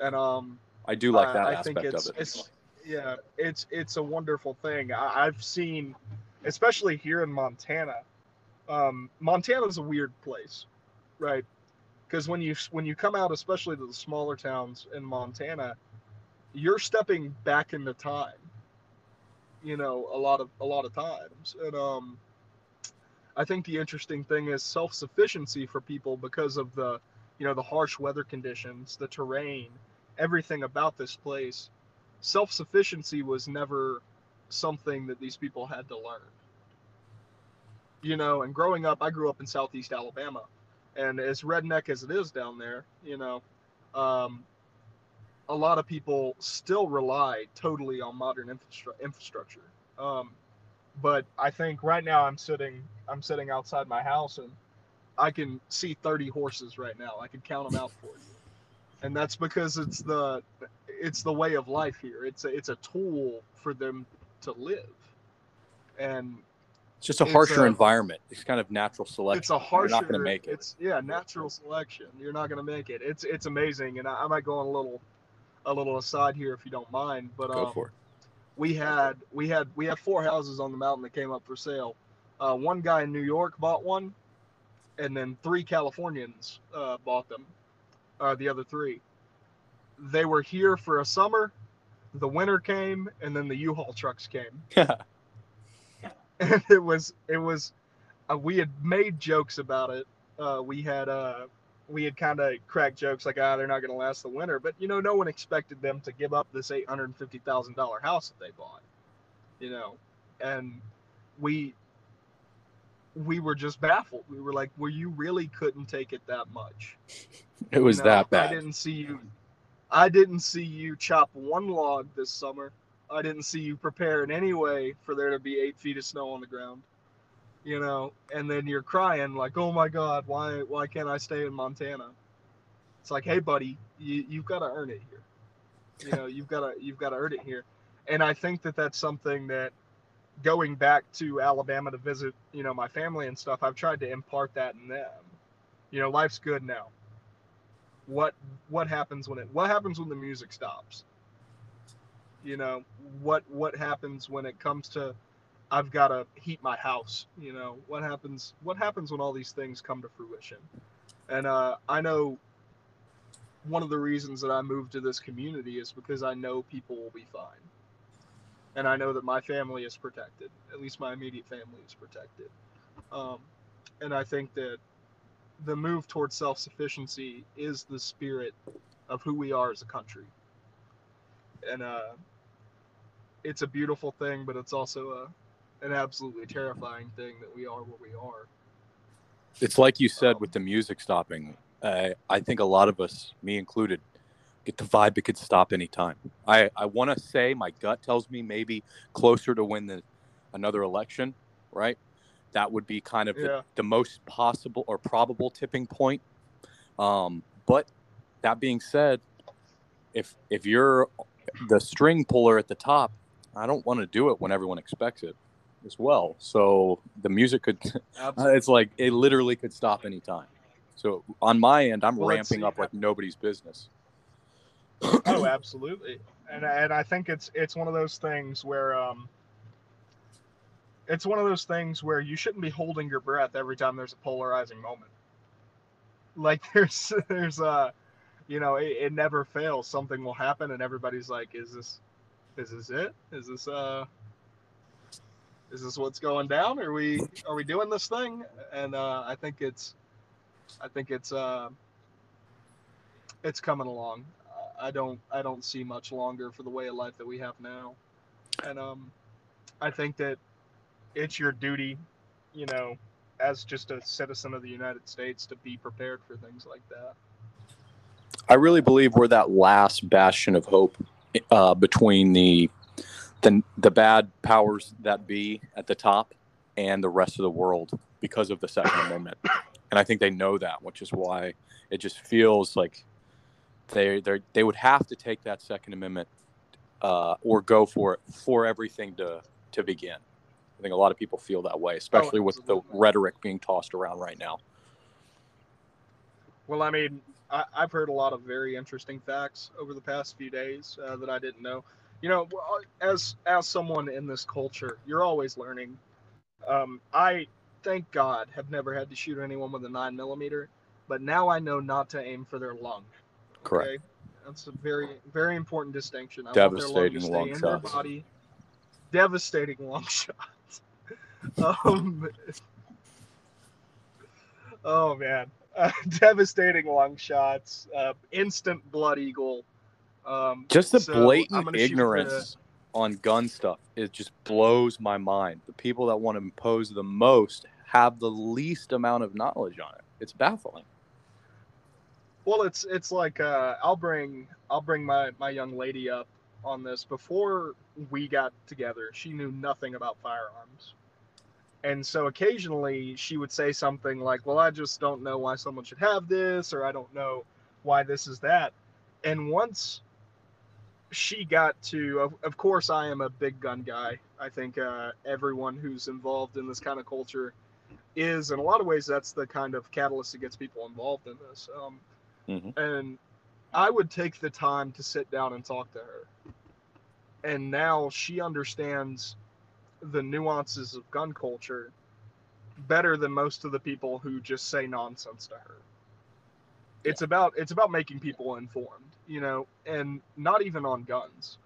and um I do like I- that I think aspect it's, of it. It's, yeah, it's it's a wonderful thing. I, I've seen, especially here in Montana. Um, Montana's a weird place, right? Because when you when you come out, especially to the smaller towns in Montana, you're stepping back into time. You know, a lot of a lot of times, and um, I think the interesting thing is self sufficiency for people because of the you know the harsh weather conditions, the terrain, everything about this place, self sufficiency was never something that these people had to learn. You know, and growing up, I grew up in Southeast Alabama, and as redneck as it is down there, you know, um, a lot of people still rely totally on modern infrastru- infrastructure. Um, but I think right now I'm sitting, I'm sitting outside my house, and I can see 30 horses right now. I can count them out for you and that's because it's the it's the way of life here. It's a, it's a tool for them to live, and It's just a harsher a- environment. It's kind of natural selection. it's a harsher. You're not going to make it. It's yeah, natural selection. You're not gonna make it. It's it's amazing, and I, I might go on a little a little aside here if you don't mind, but Go um, for it. We had we had we had four houses on the mountain that came up for sale. Uh, one guy in New York bought one, and then three Californians uh, bought them. Uh, the other three. They were here for a summer. The winter came, and then the U-Haul trucks came, Yeah. <laughs> <laughs> and it was it was. Uh, we had made jokes about it. Uh, we had uh, we had kind of cracked jokes like, ah, they're not going to last the winter. But you know, no one expected them to give up this eight hundred and fifty thousand dollar house that they bought. You know, and we we were just baffled. We were like, well, you really couldn't take it that much. <laughs> It was You know, that bad. I didn't see you. I didn't see you chop one log this summer. I didn't see you prepare in any way for there to be eight feet of snow on the ground. You know, and then you're crying like, "Oh my God, why why can't I stay in Montana?" It's like, "Hey, buddy, you you've got to earn it here. You know, you've got to you've got to earn it here." And I think that that's something that going back to Alabama to visit, you know, my family and stuff, I've tried to impart that in them. You know, life's good now. What what happens when it what happens when the music stops? You know, what what happens when it comes to I've got to heat my house, you know? What happens what happens when all these things come to fruition? And uh I know one of the reasons that I moved to this community is because I know people will be fine and I know that my family is protected. At least my immediate family is protected. Um, and I think that the move towards self sufficiency is the spirit of who we are as a country. And uh, it's a beautiful thing, but it's also a, an absolutely terrifying thing that we are what we are. It's like you said Um, with the music stopping. Uh, I think a lot of us, me included, get the vibe it could stop anytime. I, I want to say my gut tells me maybe closer to when the another election, right? That would be kind of Yeah. the, the most possible or probable tipping point. Um, but that being said, if if you're the string puller at the top, I don't want to do it when everyone expects it as well. So the music could <laughs> uh, it's like it literally could stop anytime. So on my end, I'm Well, ramping up like nobody's business. <clears throat> oh, absolutely. And and I think it's it's one of those things where um it's one of those things where you shouldn't be holding your breath every time there's a polarizing moment. Like <laughs> there's there's a, you know, it, it never fails. Something will happen and everybody's like, is this is this it? Is this uh is this what's going down? Are we are we doing this thing? And uh I think it's I think it's uh it's coming along. I don't I don't see much longer for the way of life that we have now, and um, I think that it's your duty, you know, as just a citizen of the United States to be prepared for things like that. I really believe we're that last bastion of hope uh, between the, the the bad powers that be at the top and the rest of the world because of the Second Amendment, and I think they know that, which is why it just feels like they they they would have to take that Second Amendment uh, or go for it for everything to to begin. I think a lot of people feel that way, especially oh, with the rhetoric being tossed around right now. Well, I mean, I, have heard a lot of very interesting facts over the past few days uh, that I didn't know. You know, as as someone in this culture, you're always learning. Um, I thank God have never had to shoot anyone with a nine millimeter, but now I know not to aim for their lung. Correct. Okay? That's a very, very important distinction. I Devastating long shots. Body. Devastating long <laughs> shots. um, oh man, uh, <laughs> devastating long shots. Uh, instant blood eagle. Um, just the so blatant ignorance the... on gun stuff. It just blows my mind. The people that want to impose the most have the least amount of knowledge on it. It's baffling. Well, it's it's like uh, I'll bring I'll bring my my young lady up on this. Before we got together, she knew nothing about firearms, and so occasionally she would say something like, "Well, I just don't know why someone should have this," or "I don't know why this is that." And once she got to, of, of course, I am a big gun guy. I think uh, everyone who's involved in this kind of culture is, in a lot of ways, that's the kind of catalyst that gets people involved in this. Um, Mm-hmm. And I would take the time to sit down and talk to her. And now she understands the nuances of gun culture better than most of the people who just say nonsense to her. It's yeah. about it's about making people informed, you know, and not even on guns,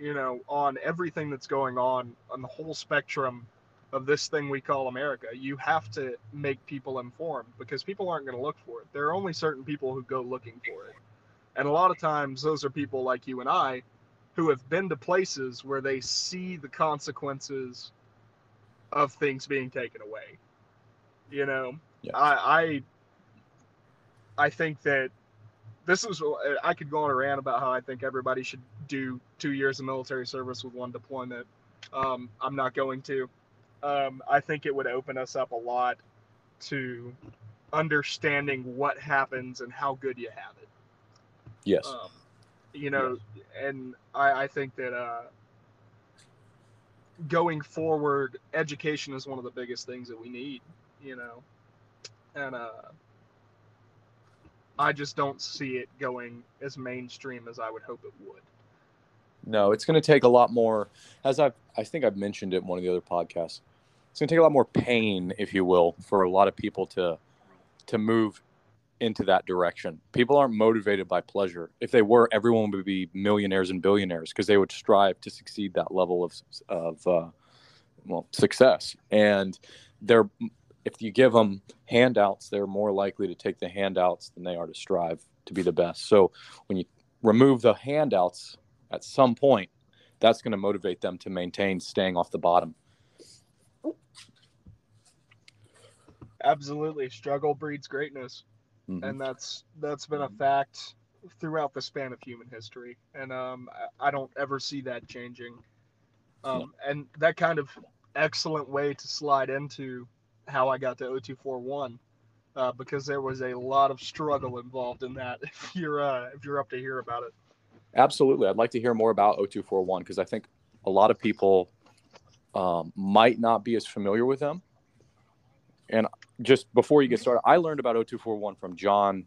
you know, on everything that's going on on the whole spectrum of this thing we call America. You have to make people informed because people aren't going to look for it. There are only certain people who go looking for it. And a lot of times, those are people like you and I who have been to places where they see the consequences of things being taken away. You know, yeah. I, I, I think that this is I could go on a rant about how I think everybody should do two years of military service with one deployment. Um, I'm not going to um, I think it would open us up a lot to understanding what happens and how good you have it. Yes. Um, you know, yes. and I, I, think that uh, going forward, education is one of the biggest things that we need. You know, and uh, I just don't see it going as mainstream as I would hope it would. No, it's going to take a lot more. As I've, I think I've mentioned it in one of the other podcasts it's going to take a lot more pain, if you will, for a lot of people to to move into that direction. People aren't motivated by pleasure. If they were, everyone would be millionaires and billionaires because they would strive to succeed that level of of uh, well success. And they're if you give them handouts, they're more likely to take the handouts than they are to strive to be the best. So when you remove the handouts at some point, that's going to motivate them to maintain staying off the bottom. Absolutely, struggle breeds greatness, mm-hmm. and that's that's been a fact throughout the span of human history, and um, I, I don't ever see that changing. Um, and that kind of excellent way to slide into how I got to 0241 uh, because there was a lot of struggle involved in that. <laughs> If you're uh, if you're up to hear about it, absolutely, I'd like to hear more about 0241 because I think a lot of people um, might not be as familiar with them. And just before you get started, I learned about 0241 from John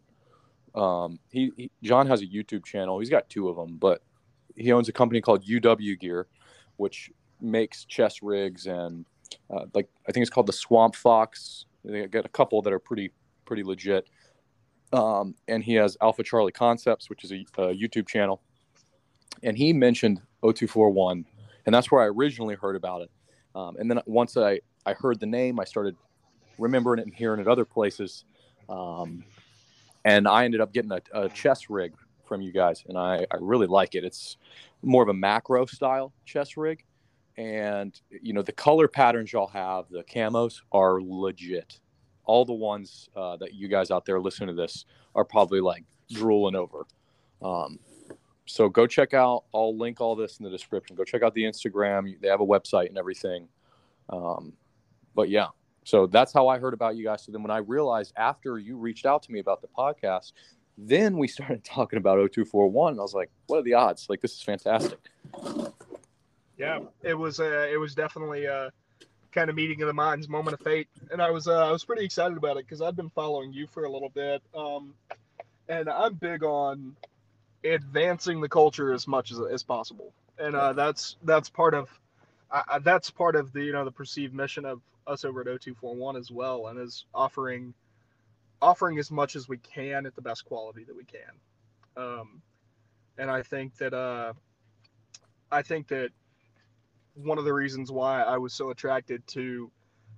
Um, he, he John has a YouTube channel. He's got two of them, but he owns a company called UW Gear, which makes chest rigs and uh, like I think it's called the Swamp Fox. They got a couple that are pretty pretty legit. Um, and he has Alpha Charlie Concepts, which is a, a YouTube channel. And he mentioned 0241, and that's where I originally heard about it. Um, and then once I, I heard the name, I started remembering it and hearing it other places. Um, and I ended up getting a, a, chest rig from you guys, and I, I really like it. It's more of a macro style chest rig. And, you know, the color patterns y'all have, the camos are legit all the ones uh, that you guys out there listening to this are probably like drooling over. Um, so go check out. I'll link all this in the description. Go check out the Instagram. They have a website and everything. Um, but yeah, so that's how I heard about you guys. So then when I realized after you reached out to me about the podcast, then we started <laughs> talking about 0241. And I was like, what are the odds? Like, this is fantastic. Yeah, it was, uh, it was definitely, uh, kind of meeting of the minds, moment of fate, and I was uh, I was pretty excited about it because I've been following you for a little bit, um, and I'm big on advancing the culture as much as, as possible, and uh, that's that's part of uh, that's part of the you know the perceived mission of us over at 0241 as well, and is offering offering as much as we can at the best quality that we can, um, and I think that uh, I think that one of the reasons why I was so attracted to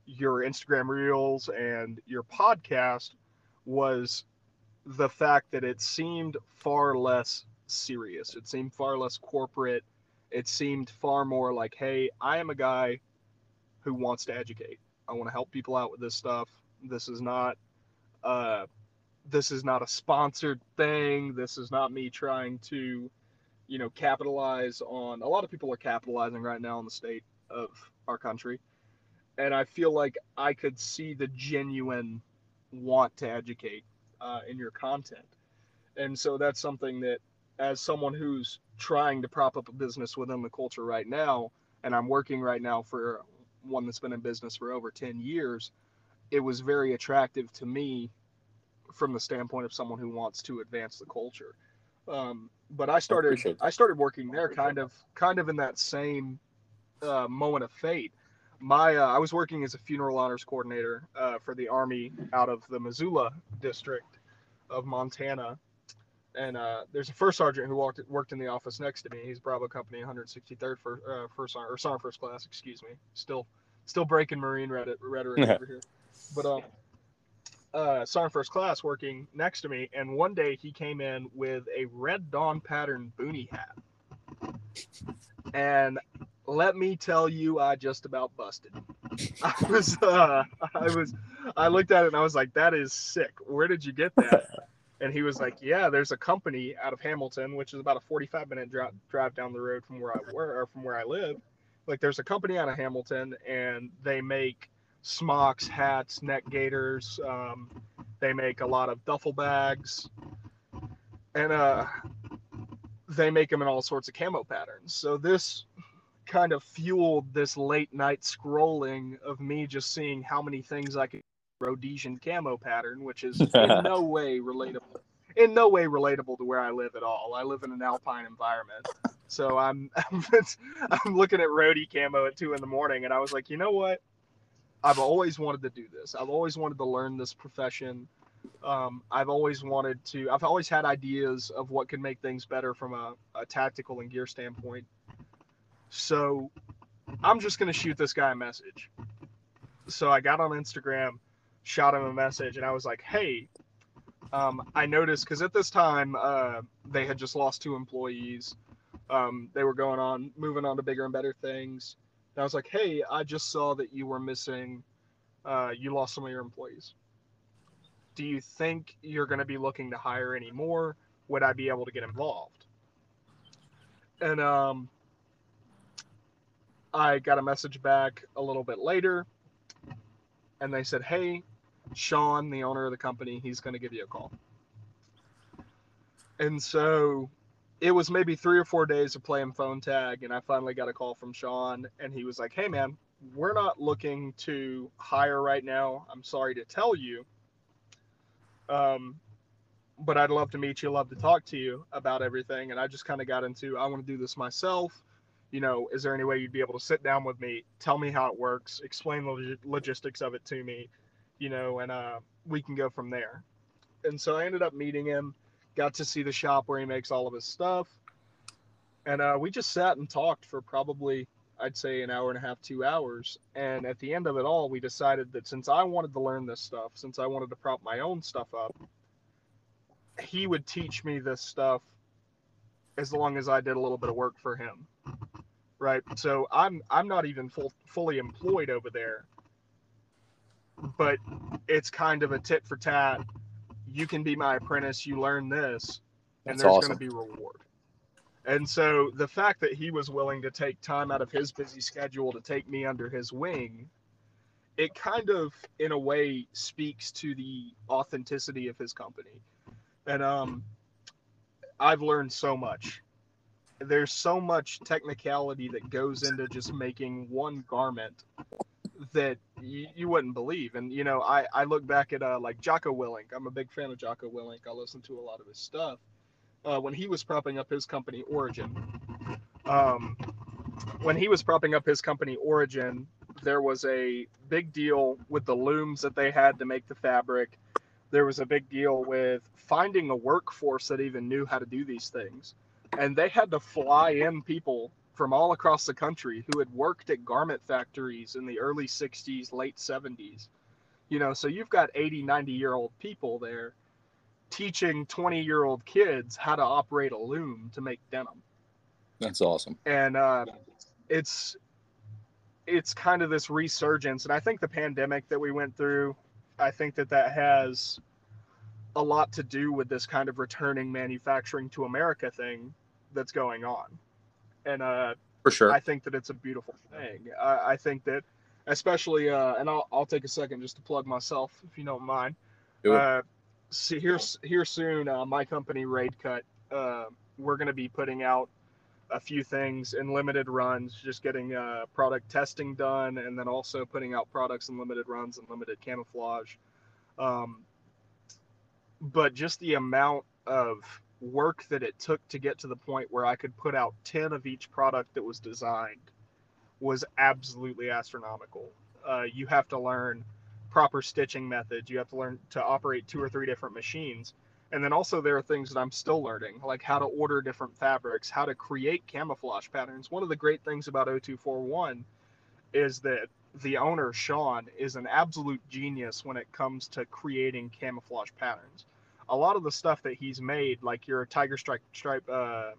your Instagram reels and your podcast was the fact that it seemed far less serious. It seemed far less corporate. It seemed far more like, hey, I am a guy who wants to educate. I want to help people out with this stuff. This is not uh this is not a sponsored thing. This is not me trying to you know, capitalize on a lot of people are capitalizing right now on the state of our country. And I feel like I could see the genuine want to educate uh, in your content. And so that's something that, as someone who's trying to prop up a business within the culture right now, and I'm working right now for one that's been in business for over 10 years, it was very attractive to me from the standpoint of someone who wants to advance the culture. Um, but I started I, I, started working there kind of kind of in that same uh, moment of fate. My uh, I was working as a funeral honors coordinator uh, for the Army out of the Missoula district of Montana, and uh, there's a first sergeant who walked worked in the office next to me. He's Bravo Company 163rd for uh, first or sergeant first class, excuse me. Still still breaking Marine rhetoric <laughs> over here, but um uh, Sergeant First Class working next to me, and one day he came in with a Red Dawn pattern boonie hat. And let me tell you, I just about busted. <laughs> I was, uh, I was, I looked at it and I was like, that is sick. Where did you get that? <laughs> And he was like, yeah, there's a company out of Hamilton, which is about a 45 minute drive, drive down the road from where I were, or from where I live. Like, there's a company out of Hamilton, and they make smocks, hats, neck gaiters. Um, they make a lot of duffel bags, and uh, they make them in all sorts of camo patterns. So this kind of fueled this late night scrolling of me just seeing how many things I could Rhodesian camo pattern, which is <laughs> in no way relatable. In no way relatable to where I live at all. I live in an alpine environment, so I'm I'm, <laughs> I'm looking at Rhody camo at two in the morning, and I was like, you know what? I've always wanted to do this. I've always wanted to learn this profession. Um, I've always wanted to. I've always had ideas of what could make things better from a, a tactical and gear standpoint. So I'm just gonna shoot this guy a message. So I got on Instagram, shot him a message, and I was like, "Hey, um, I noticed because at this time uh, they had just lost two employees. Um, they were going on, moving on to bigger and better things." And I was like, hey, I just saw that you were missing, uh, you lost some of your employees. Do you think you're going to be looking to hire any more? Would I be able to get involved? And um, I got a message back a little bit later, and they said, hey, Sean, the owner of the company, he's going to give you a call. And so it was maybe three or four days of playing phone tag, and I finally got a call from Sean, and he was like, "Hey, man, we're not looking to hire right now. I'm sorry to tell you. Um, but I'd love to meet you, love to talk to you about everything. And I just kind of got into, I want to do this myself. You know, is there any way you'd be able to sit down with me, tell me how it works, explain the log- logistics of it to me, you know, and uh, we can go from there. And so I ended up meeting him, got to see the shop where he makes all of his stuff. And uh, we just sat and talked for probably, I'd say, an hour and a half, two hours. And at the end of it all, we decided that since I wanted to learn this stuff, since I wanted to prop my own stuff up, he would teach me this stuff as long as I did a little bit of work for him. Right. So I'm I'm not even full, fully employed over there. But it's kind of a tit for tat. You can be my apprentice, you learn this, and That's there's awesome. going to be reward. And so the fact that he was willing to take time out of his busy schedule to take me under his wing, it kind of, in a way, speaks to the authenticity of his company. And um, I've learned so much. There's so much technicality that goes into just making one garment that you, wouldn't believe. And you know, I I look back at uh, like Jocko Willink. I'm a big fan of Jocko Willink. I listen to a lot of his stuff. Uh, when he was propping up his company Origin, um, when he was propping up his company Origin, there was a big deal with the looms that they had to make the fabric. There was a big deal with finding a workforce that even knew how to do these things. And they had to fly in people from all across the country who had worked at garment factories in the early 60s, late 70s. You know, so you've got 80, 90 year old people there teaching 20 year old kids how to operate a loom to make denim That's awesome. and uh, it's it's kind of this resurgence and i think the pandemic that we went through i think that that has a lot to do with this kind of returning manufacturing to america thing that's going on and uh, For sure. i think that it's a beautiful thing i, I think that especially uh, and I'll, I'll take a second just to plug myself if you don't mind Do uh, see here here soon uh, my company raid cut uh, we're going to be putting out a few things in limited runs, just getting uh, product testing done, and then also putting out products in limited runs and limited camouflage. Um, but just the amount of work that it took to get to the point where I could put out 10 of each product that was designed was absolutely astronomical. Uh, you have to learn proper stitching methods, you have to learn to operate two or three different machines and then also there are things that I'm still learning, like how to order different fabrics, how to create camouflage patterns. One of the great things about 0241 is that the owner Sean is an absolute genius when it comes to creating camouflage patterns. A lot of the stuff that he's made, like your tiger stripe stripe, uh,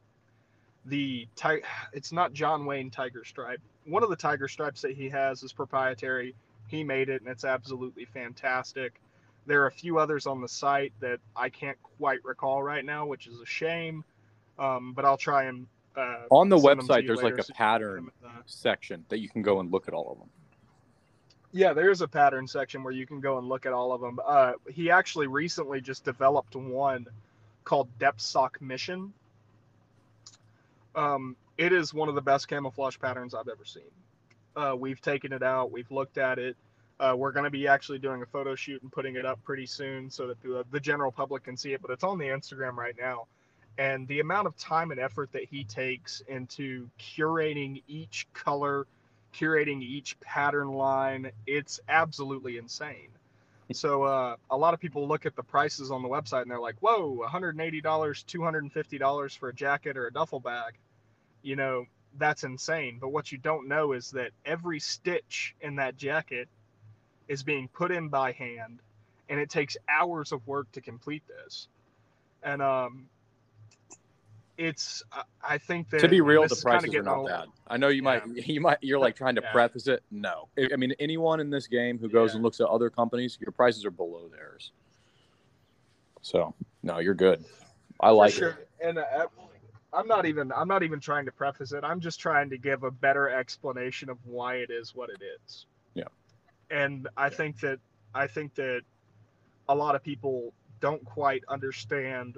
the ti- it's not John Wayne tiger stripe. One of the tiger stripes that he has is proprietary. He made it, and it's absolutely fantastic. There are a few others on the site that I can't quite recall right now, which is a shame. Um, but I'll try and uh, On the send them to website, there's like a so pattern look at that. section that you can go and look at all of them. Yeah, there's a pattern section where you can go and look at all of them. Uh, he actually recently just developed one called Depth Sock Mission. Um, it is one of the best camouflage patterns I've ever seen. Uh, we've taken it out, we've looked at it. Uh, we're going to be actually doing a photo shoot and putting it up pretty soon so that the, the general public can see it, but it's on the Instagram right now. And the amount of time and effort that he takes into curating each color, curating each pattern line, it's absolutely insane. So uh, a lot of people look at the prices on the website and they're like, "Whoa, $180, $250 for a jacket or a duffel bag." You know, that's insane. But what you don't know is that every stitch in that jacket is being put in by hand, and it takes hours of work to complete this. And um, it's I- I think that to be real, the prices are not old. bad. I know you might, <laughs> you might, you're like trying to Yeah. preface it. No, I mean, anyone in this game who goes Yeah. and looks at other companies, your prices are below theirs. So, no, you're good. I like For it. And uh, I'm not even I'm not even trying to preface it. I'm just trying to give a better explanation of why it is what it is. Yeah. And I think that I think that a lot of people don't quite understand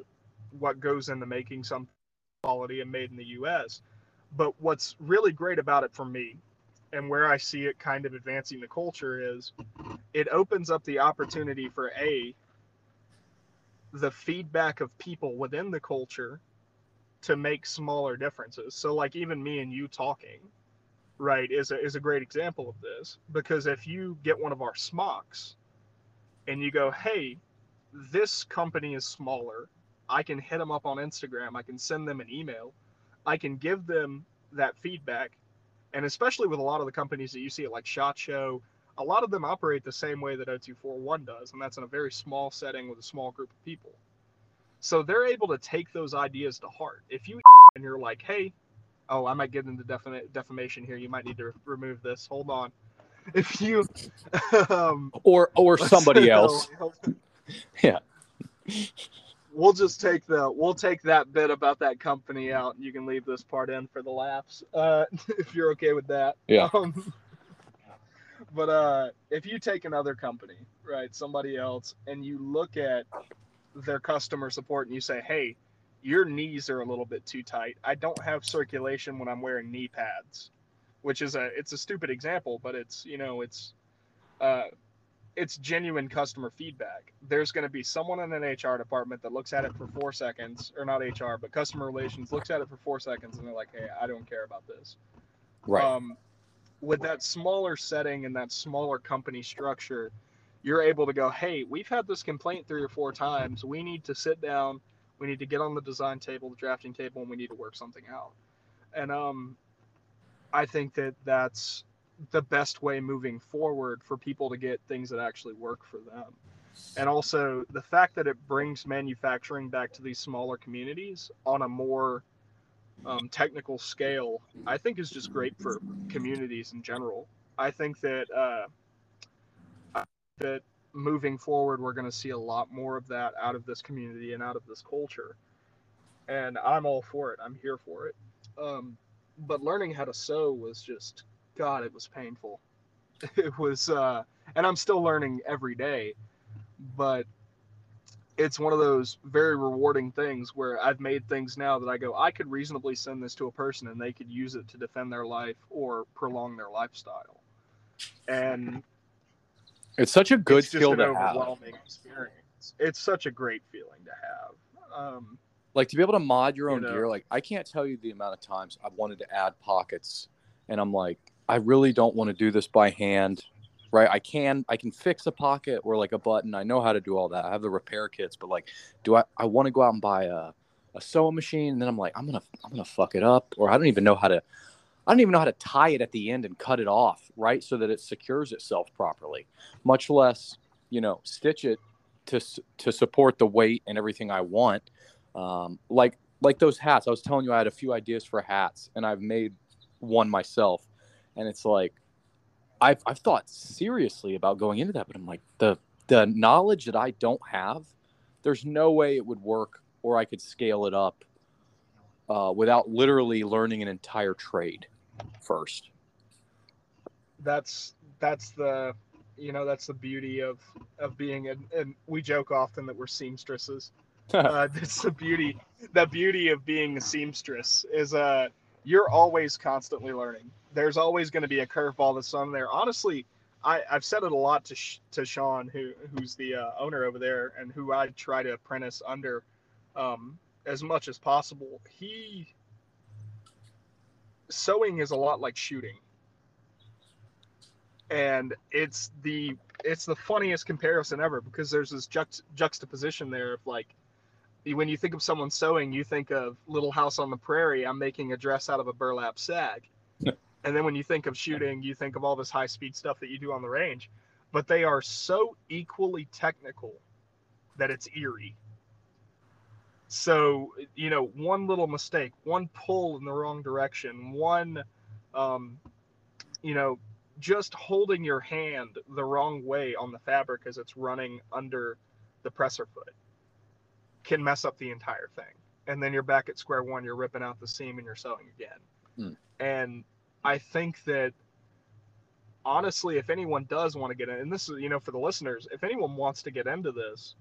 what goes into making some quality and made in the US. But what's really great about it for me and where I see it kind of advancing the culture is it opens up the opportunity for a the feedback of people within the culture to make smaller differences. So like even me and you talking, right, is a is a great example of this because if you get one of our smocks and you go, "Hey, this company is smaller. I can hit them up on Instagram. I can send them an email. I can give them that feedback." And especially with a lot of the companies that you see at like SHOT Show, a lot of them operate the same way that 0241 does, and that's in a very small setting with a small group of people. So they're able to take those ideas to heart. If you <laughs> and you're like, hey, oh, I might get into defam- defamation here. You might need to remove this. Hold on. <laughs> If you, <laughs> um, or or somebody else, yeah. We'll just take the we'll take that bit about that company out. You can leave this part in for the laughs, uh, <laughs> if you're okay with that. Yeah. Um, <laughs> but uh, if you take another company, right, somebody else, and you look at their customer support and you say, hey, your knees are a little bit too tight. I don't have circulation when I'm wearing knee pads, which is a it's a stupid example, but it's you know it's uh, it's genuine customer feedback. There's going to be someone in an HR department that looks at it for four seconds, or not HR, but customer relations looks at it for four seconds, and they're like, "Hey, I don't care about this." Right. Um, with that smaller setting and that smaller company structure, you're able to go, hey, we've had this complaint three or four times. We need to sit down. We need to get on the design table, the drafting table, and we need to work something out. And um, I think that that's the best way moving forward for people to get things that actually work for them. And also the fact that it brings manufacturing back to these smaller communities on a more um, technical scale, I think is just great for communities in general. I think that uh, that moving forward, we're going to see a lot more of that out of this community and out of this culture. And I'm all for it. I'm here for it. Um, but learning how to sew was just, God, it was painful. <laughs> It was, uh, and I'm still learning every day, but it's one of those very rewarding things where I've made things now that I go, I could reasonably send this to a person and they could use it to defend their life or prolong their lifestyle. And it's such a good it's skill just an to have. experience. It's such a great feeling to have. Um, Like to be able to mod your You own know. gear. Like I can't tell you the amount of times I've wanted to add pockets, and I'm like, I really don't want to do this by hand. Right? I can I can fix a pocket or like a button. I know how to do all that. I have the repair kits, but like, do I I want to go out and buy a a sewing machine? And then I'm like, I'm gonna I'm gonna fuck it up, or I don't even know how to. I don't even know how to tie it at the end and cut it off, right, so that it secures itself properly. Much less, you know, stitch it to to support the weight and everything I want. Um, like like those hats. I was telling you I had a few ideas for hats, and I've made one myself, and it's like I've I've thought seriously about going into that, but I'm like the the knowledge that I don't have, there's no way it would work, or I could scale it up uh, without literally learning an entire trade first. that's that's the you know that's the beauty of of being and, and we joke often that we're seamstresses <laughs> uh, that's the beauty the beauty of being a seamstress is uh you're always constantly learning there's always going to be a curveball that's on there honestly I, I've said it a lot to to Sean, who who's the uh, owner over there, and who I try to apprentice under um, as much as possible. He sewing is a lot like shooting, and it's the it's the funniest comparison ever because there's this juxt- juxtaposition there of like when you think of someone sewing, you think of Little House on the Prairie. I'm making a dress out of a burlap sack. And then when you think of shooting, you think of all this high speed stuff that you do on the range. But they are so equally technical that it's eerie. So, you know, one little mistake, one pull in the wrong direction, one, um, you know, just holding your hand the wrong way on the fabric as it's running under the presser foot can mess up the entire thing. And then you're back at square one, you're ripping out the seam and you're sewing again. Hmm. And I think that honestly, if anyone does want to get in, and this is, you know, for the listeners, if anyone wants to get into this,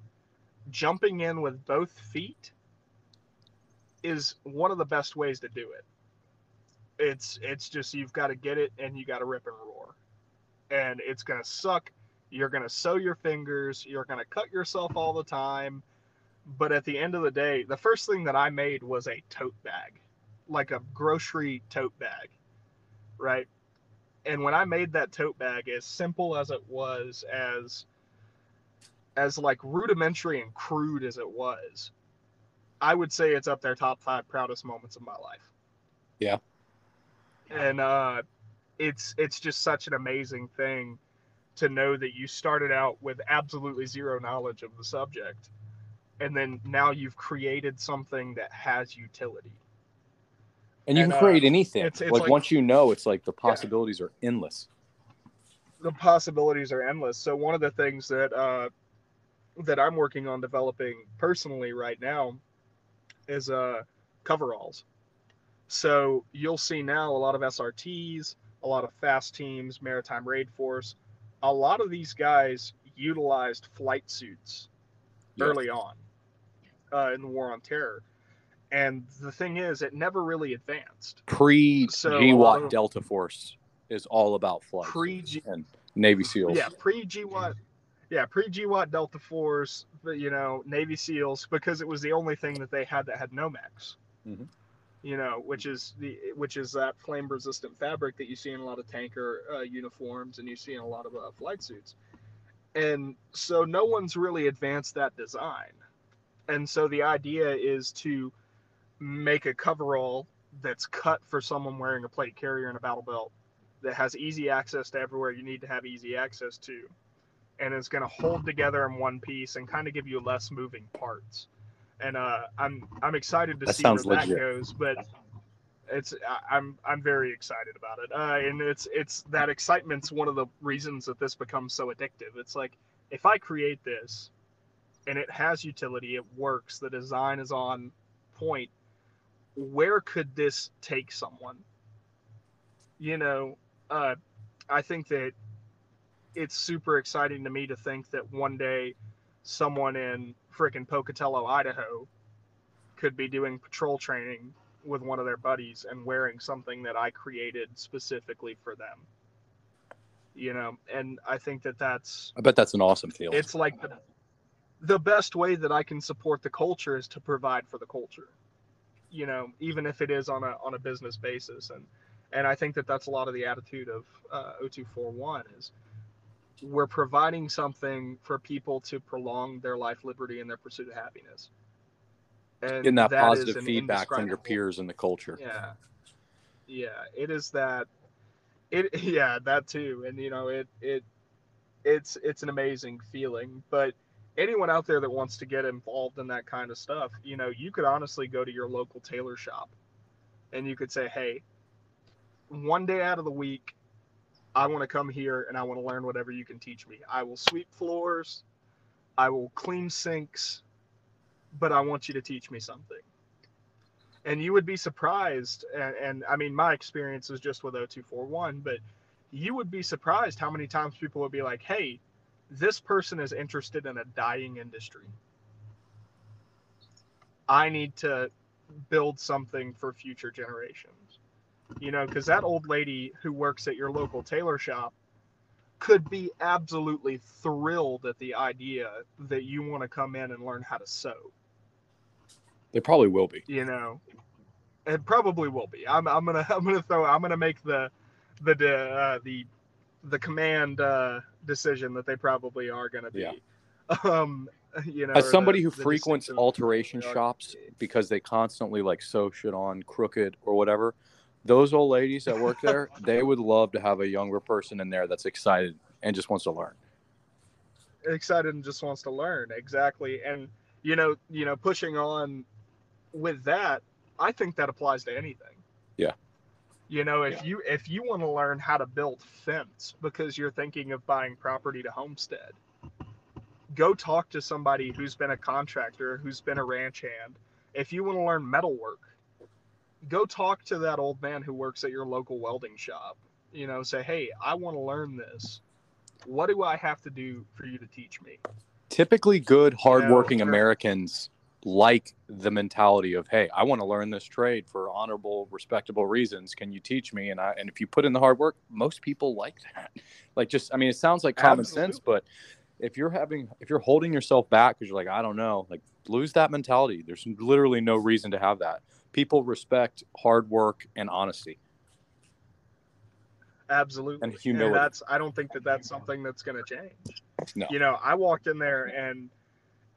jumping in with both feet is one of the best ways to do it. It's it's just you've got to get it and you got to rip and roar. And it's going to suck. You're going to sew your fingers, you're going to cut yourself all the time, but at the end of the day, the first thing that I made was a tote bag, like a grocery tote bag, right? And when I made that tote bag, as simple as it was, as as like rudimentary and crude as it was, I would say it's up there top five proudest moments of my life. Yeah. And uh, it's it's just such an amazing thing to know that you started out with absolutely zero knowledge of the subject and then now you've created something that has utility And you And, can uh, create anything. it's- it's like, like- once you know, it's like the possibilities are endless. the possibilities are endless so one of the things that uh, that i'm working on developing personally right now is uh, coveralls so you'll see now a lot of srts a lot of fast teams maritime raid force a lot of these guys utilized flight suits Yeah. early on uh, in the war on terror and the thing is it never really advanced Pre So, a lot GWOT of- Delta Force is all about flight pre G- and Navy SEALs. Yeah, pre GWOT. Yeah, pre GWOT Delta Force, but you know, Navy SEALs because it was the only thing that they had that had Nomex. Mhm. You know, which is the which is that flame resistant fabric that you see in a lot of tanker uh, uniforms and you see in a lot of uh, flight suits. And so no one's really advanced that design. And so the idea is to make a coverall that's cut for someone wearing a plate carrier and a battle belt that has easy access to everywhere you need to have easy access to and is going to hold together in one piece and kind of give you less moving parts. And uh, i'm i'm excited to That see where sounds that legit. goes but it's i'm i'm very excited about it. Uh, and it's it's that excitement's one of the reasons that this becomes so addictive. It's like if i create this and it has utility it works the design is on point where could this take someone you know uh, I think that it's super exciting to me to think that one day someone in frickin' Pocatello, Idaho, could be doing patrol training with one of their buddies and wearing something that I created specifically for them. You know, and I think that that's I bet that's an awesome feeling. it's like the, the best way that I can support the culture is to provide for the culture. You know, even if it is on a on a business basis, and and I think that that's a lot of the attitude of uh, 0241 is we're providing something for people to prolong their life, liberty, and their pursuit of happiness. And Getting that positive an feedback from your peers in the culture. yeah. Yeah, it is that it <laughs> yeah, that too. And you know, it it it's it's an amazing feeling, but anyone out there that wants to get involved in that kind of stuff, you know, you could honestly go to your local tailor shop and you could say, "Hey, one day out of the week, I want to come here and I want to learn whatever you can teach me. I will sweep floors, I will clean sinks, but I want you to teach me something." and you would be surprised and, and i mean my experience is just with 0241 but you would be surprised how many times people would be like hey this person is interested in a dying industry. I need to build something for future generations. You know because that old lady who works at your local tailor shop could be absolutely thrilled at the idea that you want to come in and learn how to sew. They probably will be. you know it probably will be. I'm, I'm gonna <laughs> i'm gonna throw i'm gonna make the the the uh, the, the command uh, decision that they probably are gonna be Yeah. <laughs> um you know As somebody the- who the frequents alteration shops because they constantly like sew shit on crooked or whatever, those old ladies that work there, <laughs> they would love to have a younger person in there that's excited and just wants to learn. excited and just wants to learn exactly and you know you know pushing on with that i think that applies to anything. You know if you if you want to learn how to build fence because you're thinking of buying property to homestead go talk to somebody who's been a contractor who's been a ranch hand. If you want to learn metalwork go talk to that old man who works at your local welding shop. You know say hey i want to learn this. What do i have to do for you to teach me? Typically, good, hardworking sure. Americans like the mentality of, "Hey, I want to learn this trade for honorable, respectable reasons. Can you teach me?" And I, and if you put in the hard work, most people like <laughs> that. Like, just, I mean, it sounds like common sense, but if you're having if you're holding yourself back because you're like i don't know like lose that mentality there's literally no reason to have that people respect hard work and honesty absolutely and humility and that's i don't think that that's something that's going to change No. you know i walked in there and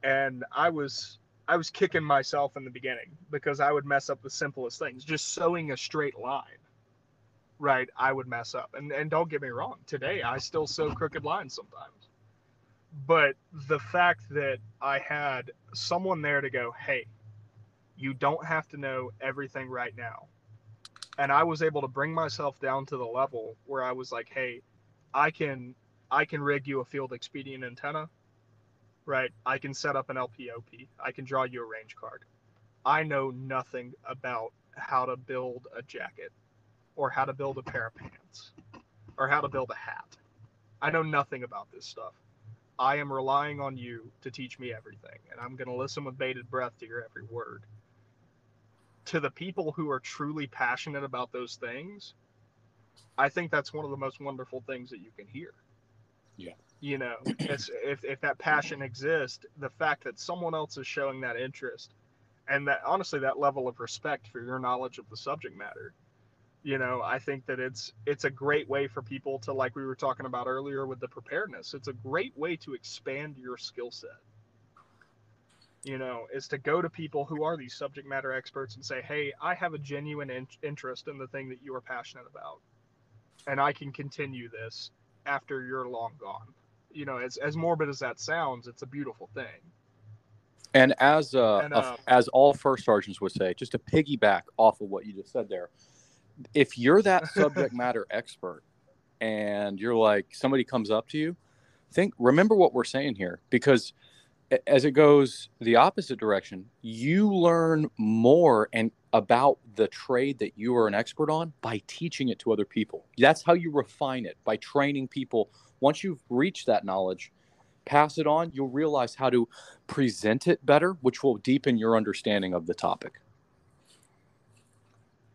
and i was i was kicking myself in the beginning because i would mess up the simplest things. Just sewing a straight line right i would mess up. And and don't get me wrong today i still sew crooked lines sometimes. But the fact that i had someone there to go hey you don't have to know everything right now. And i was able to bring myself down to the level where i was like hey i can i can rig you a field expedient antenna right? I can set up an LP/OP i can draw you a range card. I know nothing about how to build a jacket or how to build a pair of pants or how to build a hat. I know nothing about this stuff. I am relying on you to teach me everything and i'm going to listen with bated breath to your every word. To the people who are truly passionate about those things, I think that's one of the most wonderful things that you can hear. Yeah. You know, if, if that passion exists, the fact that someone else is showing that interest and that honestly, that level of respect for your knowledge of the subject matter, you know, I think that it's, it's a great way for people to, like we were talking about earlier with the preparedness, it's a great way to expand your skill set you know, is to go to people who are these subject matter experts and say, hey, I have a genuine in- interest in the thing that you are passionate about, and I can continue this after you're long gone. You know, as, as morbid as that sounds, it's a beautiful thing. And as uh, And, a- uh, as all first sergeants would say, just to piggyback off of what you just said there, if you're that <laughs> subject matter expert and you're like somebody comes up to you, think remember what we're saying here because as it goes the opposite direction, you learn more and about the trade that you are an expert on by teaching it to other people. That's how you refine it by training people. Once you've reached that knowledge, pass it on, you'll realize how to present it better, which will deepen your understanding of the topic.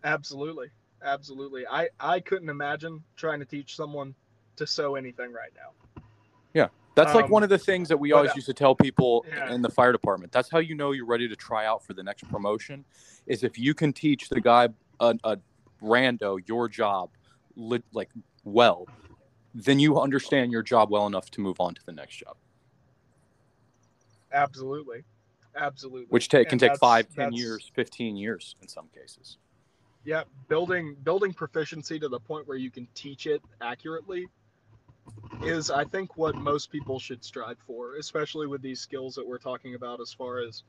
Absolutely. Absolutely. I, I couldn't imagine trying to teach someone to sew anything right now. Yeah. That's like Um, one of the things that we always uh, used to tell people yeah. in the fire department. That's how you know you're ready to try out for the next promotion is if you can teach the guy a, a rando your job like well, then you understand your job well enough to move on to the next job, Absolutely. Absolutely. which take, can take five, ten years, 15 years in some cases. yeah building building proficiency to the point where you can teach it accurately is i think what most people should strive for especially with these skills that we're talking about as far as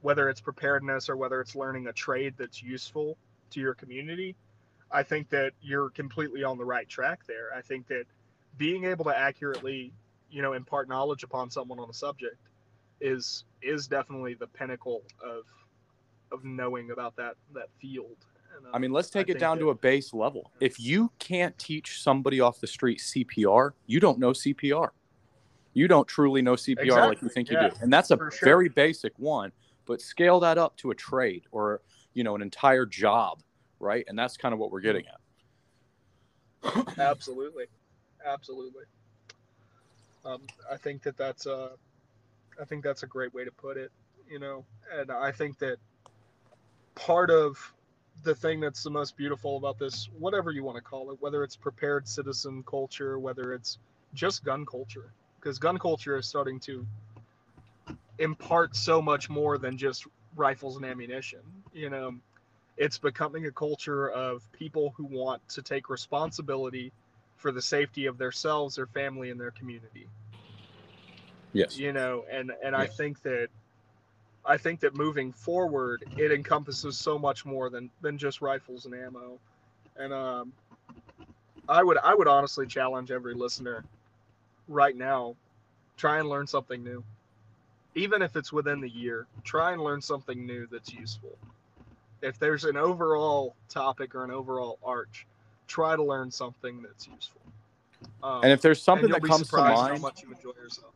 whether it's preparedness or whether it's learning a trade that's useful to your community i think that you're completely on the right track there i think that being able to accurately you know impart knowledge upon someone on a subject is is definitely the pinnacle of of knowing about that that field and, I mean, um, let's take it think down to a base level. If you can't teach somebody off the street CPR, you don't know CPR. You don't truly know CPR like you think yeah, you do. And that's a sure. very basic one, but scale that up to a trade or, you know, an entire job, right? And that's kind of what we're mm-hmm. getting at. absolutely absolutely. Um, i think that that's a i think that's a great way to put it you know? And i think that part of the thing that's the most beautiful about this whatever you want to call it whether it's prepared citizen culture whether it's just gun culture because gun culture is starting to impart so much more than just rifles and ammunition you know? It's becoming a culture of people who want to take responsibility for the safety of themselves, their family, and their community. Yes. You know, and and I think that I think that moving forward, it encompasses so much more than than just rifles and ammo. And um, I would I would honestly challenge every listener right now, try and learn something new. Even if it's within the year, try and learn something new that's useful. If there's an overall topic or an overall arch, try to learn something that's useful. Um, And if there's something that comes to mind, much you enjoy yourself.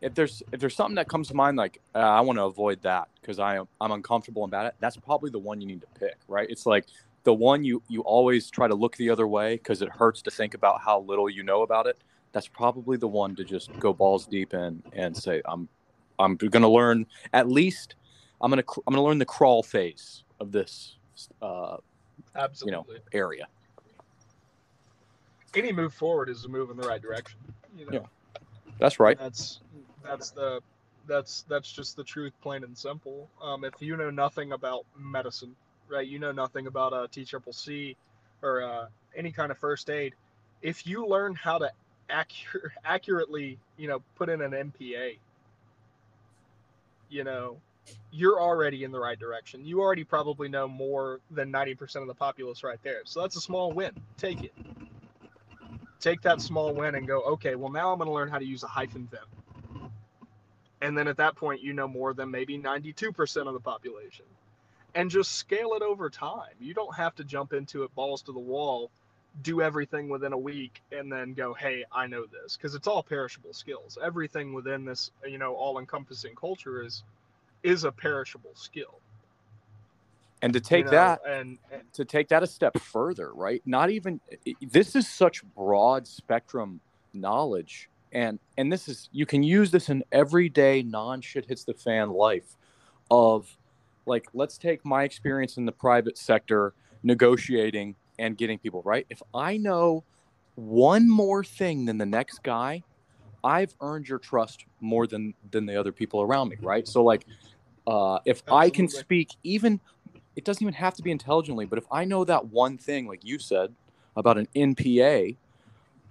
if there's if there's something that comes to mind like uh, I want to avoid that because I am I'm uncomfortable about it, that's probably the one you need to pick, right? It's like the one you you always try to look the other way because it hurts to think about how little you know about it. that's probably the one to just go balls deep in and say, I'm, I'm going to learn at least, I'm going to, I'm going to learn the crawl phase of this, uh, Absolutely. you know, area. Any move forward is a move in the right direction. You know? Yeah. That's right. That's that's the that's that's just the truth, plain and simple. Um, if you know nothing about medicine, right? You know nothing about a T triple C or uh, any kind of first aid. If you learn how to accurate, <laughs> accurately, you know, put in an NPA, you know, you're already in the right direction. You already probably know more than 90% of the populace right there. So that's a small win. Take it. Take that small win and go, okay, well, now I'm going to learn how to use a HyFin Vent. And then at that point, you know more than maybe 92% of the population. And just scale it over time. You don't have to jump into it balls to the wall, do everything within a week, and then go, hey, I know this. Because it's all perishable skills. Everything within this, you know, all encompassing culture is is a perishable skill. And to take you know, that and, and to take that a step further, right? Not even this is such broad spectrum knowledge and and this is you can use this in everyday non shit hits the fan life of like let's take my experience in the private sector negotiating and getting people right. If I know one more thing than the next guy, I've earned your trust more than than the other people around me, right? So like uh, if I can speak even it doesn't even have to be intelligently, but if I know that one thing, like you said, about an NPA,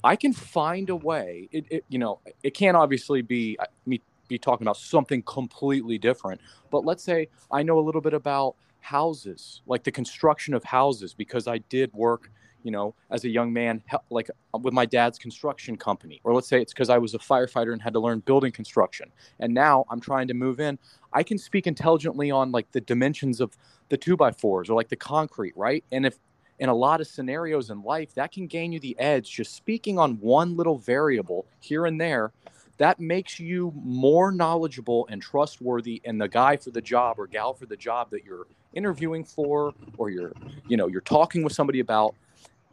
I can find a way. It, it you know, it can't obviously be uh, me be talking about something completely different. But let's say I know a little bit about houses, like the construction of houses, because I did work, you know, as a young man, like uh, with my dad's construction company. Or let's say it's because I was a firefighter and had to learn building construction, and now I'm trying to move in. I can speak intelligently on like the dimensions of the two by fours or like the concrete, right? And if in a lot of scenarios in life, that can gain you the edge. Just speaking on one little variable here and there, that makes you more knowledgeable and trustworthy. And the guy for the job or gal for the job that you're interviewing for, or you're, you know, you're talking with somebody about,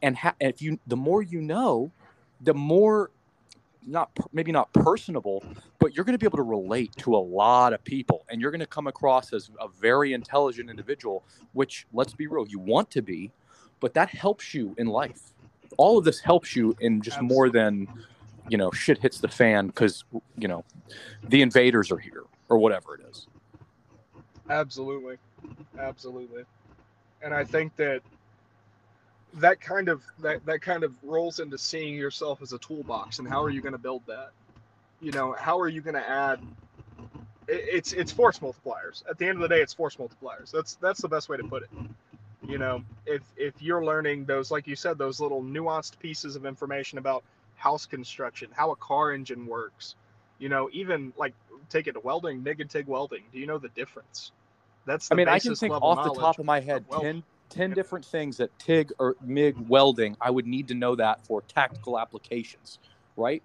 and ha- if you, the more you know, the more not maybe not personable, but you're going to be able to relate to a lot of people, and you're going to come across as a very intelligent individual. Which, let's be real, you want to be, but that helps you in life. All of this helps you in just more than, you know, shit hits the fan because you know, the invaders are here or whatever it is. Absolutely, absolutely, and I think that that kind of that that kind of rolls into seeing yourself as a toolbox and how are you going to build that? You know, how are you going to add? it- It's it's force multipliers. At the end of the day, it's force multipliers. That's that's the best way to put it. You know, if if you're learning those, like you said, those little nuanced pieces of information about house construction, how a car engine works, you know, even like take it to welding, MIG and TIG welding. Do you know the difference? That's the I mean, I can think off the top of my head of 10, 10 different things that TIG or MIG welding, I would need to know that for tactical applications, right?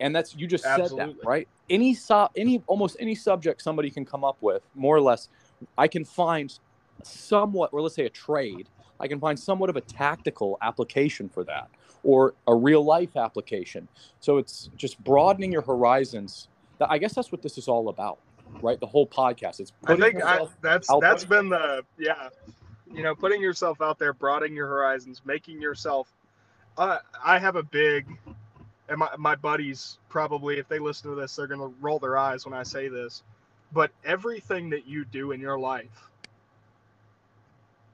And that's you just said that, right? Any so, any almost any subject somebody can come up with, more or less, I can find somewhat, or let's say a trade, I can find somewhat of a tactical application for that, or a real life application. So it's just broadening your horizons. That I guess that's what this is all about, right? The whole podcast. It's I think I, that's that's been the yeah, you know, putting yourself out there, broadening your horizons, making yourself. Uh, I have a big, and my my buddies probably, if they listen to this, they're gonna roll their eyes when I say this, but everything that you do in your life,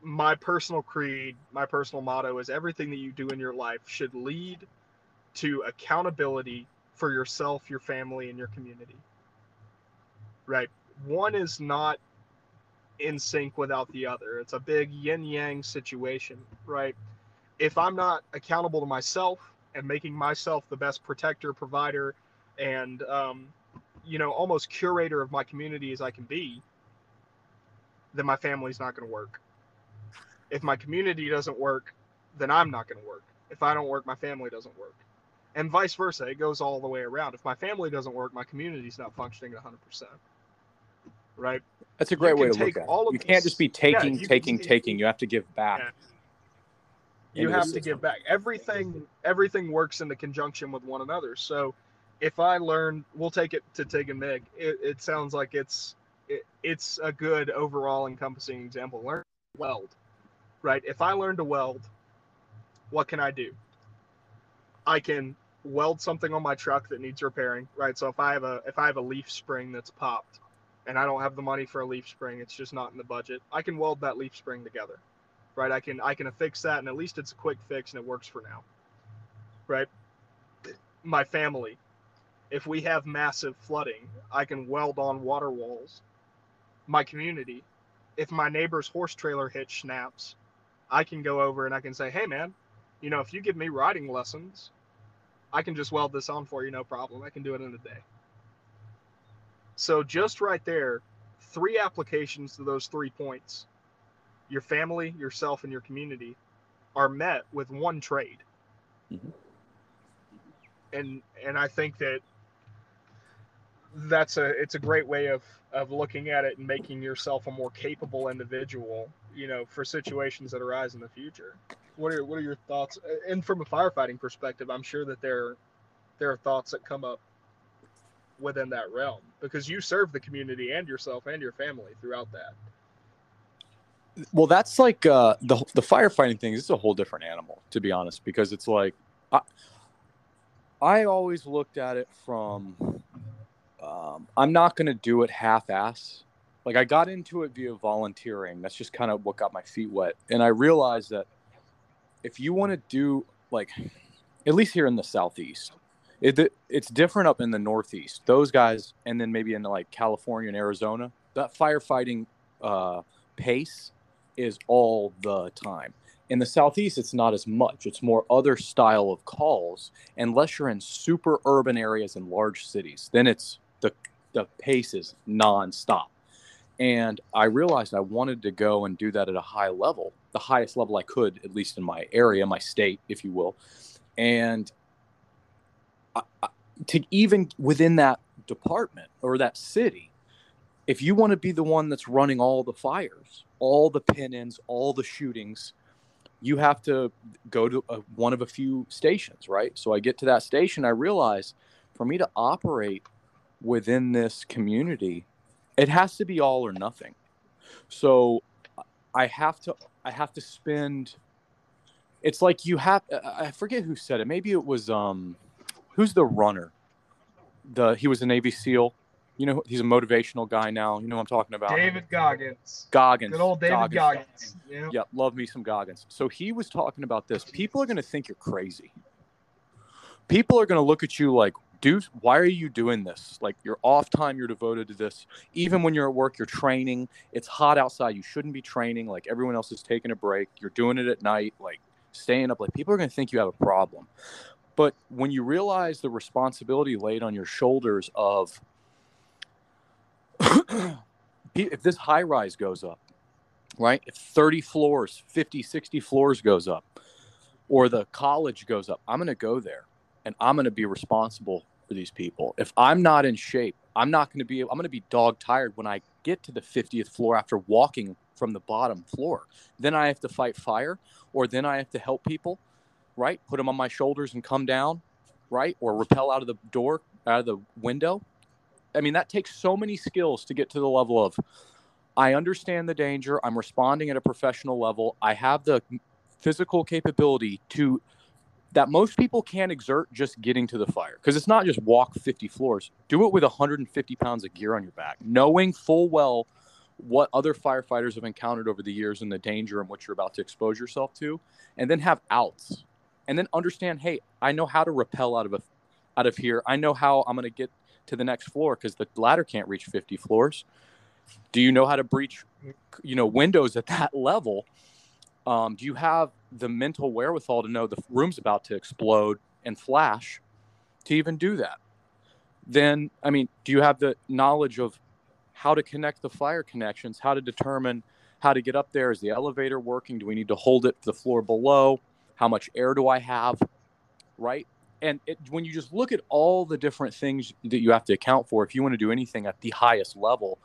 my personal creed, my personal motto is everything that you do in your life should lead to accountability for yourself, your family, and your community. Right. One is not in sync without the other. It's a big yin yang situation, right? If I'm not accountable to myself and making myself the best protector, provider, and um, you know, almost curator of my community as I can be, then my family's not going to work. If my community doesn't work, then I'm not going to work. If I don't work, my family doesn't work. And vice versa. It goes all the way around. If my family doesn't work, my community's not functioning at 100%. Right? That's a great way to look at it. You can't just be yeah, taking, can taking, taking. You have to give back. Yeah. You have to give back. Everything everything works in the conjunction with one another. So if I learn, we'll take it to Tig and Mig. It, it sounds like it's it, it's a good overall encompassing example. Learn weld, right? If I learn to weld, what can I do? I can weld something on my truck that needs repairing, right? So if I have a if I have a leaf spring that's popped and I don't have the money for a leaf spring, it's just not in the budget. I can weld that leaf spring together. Right? I can I can affix that and at least it's a quick fix and it works for now. Right? My family, if we have massive flooding, I can weld on water walls. My community, if my neighbor's horse trailer hitch snaps, I can go over and I can say, "Hey man, you know, if you give me riding lessons, I can just weld this on for you, no problem. I can do it in a day. So just right there, three applications to those three points. Your family, yourself, and your community are met with one trade. Mhm. And and I think that that's a it's a great way of of looking at it and making yourself a more capable individual, you know, for situations that arise in the future. What are what are your thoughts? And from a firefighting perspective, I'm sure that there there are thoughts that come up within that realm because you serve the community and yourself and your family throughout that. Well, that's like uh, the the firefighting thing. This is a whole different animal, to be honest, because it's like I, I always looked at it from um, I'm not going to do it half-ass. Like I got into it via volunteering. That's just kind of what got my feet wet, and I realized that if you want to do like, at least here in the southeast, it, it's different up in the northeast. Those guys, and then maybe in like California and Arizona, that firefighting uh, pace is all the time. In the southeast, it's not as much. It's more other style of calls, unless you're in super urban areas and large cities. Then it's the the pace is nonstop. And I realized I wanted to go and do that at a high level, the highest level I could, at least in my area, my state, if you will. And to even within that department or that city, if you want to be the one that's running all the fires, all the pin-ins, all the shootings, you have to go to a, one of a few stations, right? So I get to that station, I realize for me to operate within this community, it has to be all or nothing. So I have to I have to spend it's like you have I forget who said it. Maybe it was um who's the runner? The he was a Navy SEAL. You know, he's a motivational guy now. You know what I'm talking about? David Goggins. Goggins. Good old David Goggins. Goggins. Yeah. Yep, love me some Goggins. So he was talking about this. People are going to think you're crazy. People are going to look at you like, dude, why are you doing this? Like, you're off time, you're devoted to this. Even when you're at work, you're training. It's hot outside. You shouldn't be training. Like, everyone else is taking a break. You're doing it at night, like, staying up. Like, people are going to think you have a problem. But when you realize the responsibility laid on your shoulders of, <clears throat> if this high rise goes up, right? If 30 floors, 50, 60 floors goes up, or the college goes up, I'm going to go there and I'm going to be responsible for these people. If I'm not in shape, I'm not going to be, I'm going to be dog tired when I get to the 50th floor after walking from the bottom floor. Then I have to fight fire, or then I have to help people, right? Put them on my shoulders and come down, right? Or rappel out of the door, out of the window. I mean, that takes so many skills to get to the level of I understand the danger. I'm responding at a professional level. I have the physical capability to that most people can't exert just getting to the fire because it's not just walk 50 floors. Do it with 150 pounds of gear on your back, knowing full well what other firefighters have encountered over the years and the danger in which you're about to expose yourself to, and then have outs, and then understand, hey, I know how to rappel out of a out of here. I know how I'm going to get to the next floor because the ladder can't reach 50 floors. Do you know how to breach, you know, windows at <laughs> that level? Um, do you have the mental wherewithal to know the room's about to explode and flash to even do that? Then, I mean, do you have the knowledge of how to connect the fire connections, how to determine how to get up there? Is the elevator working? Do we need to hold it to the floor below? How much air do I have? Right? And it, when you just look at all the different things that you have to account for, if you want to do anything at the highest level,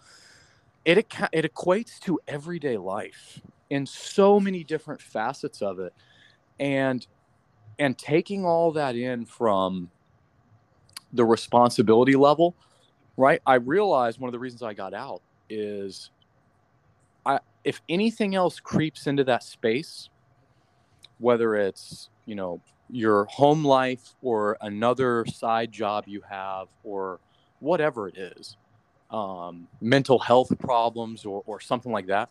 it, it equates to everyday life in so many different facets of it and and taking all that in from the responsibility level right i realized one of the reasons i got out is i if anything else creeps into that space whether it's you know your home life or another side job you have or whatever it is um, mental health problems or, or something like that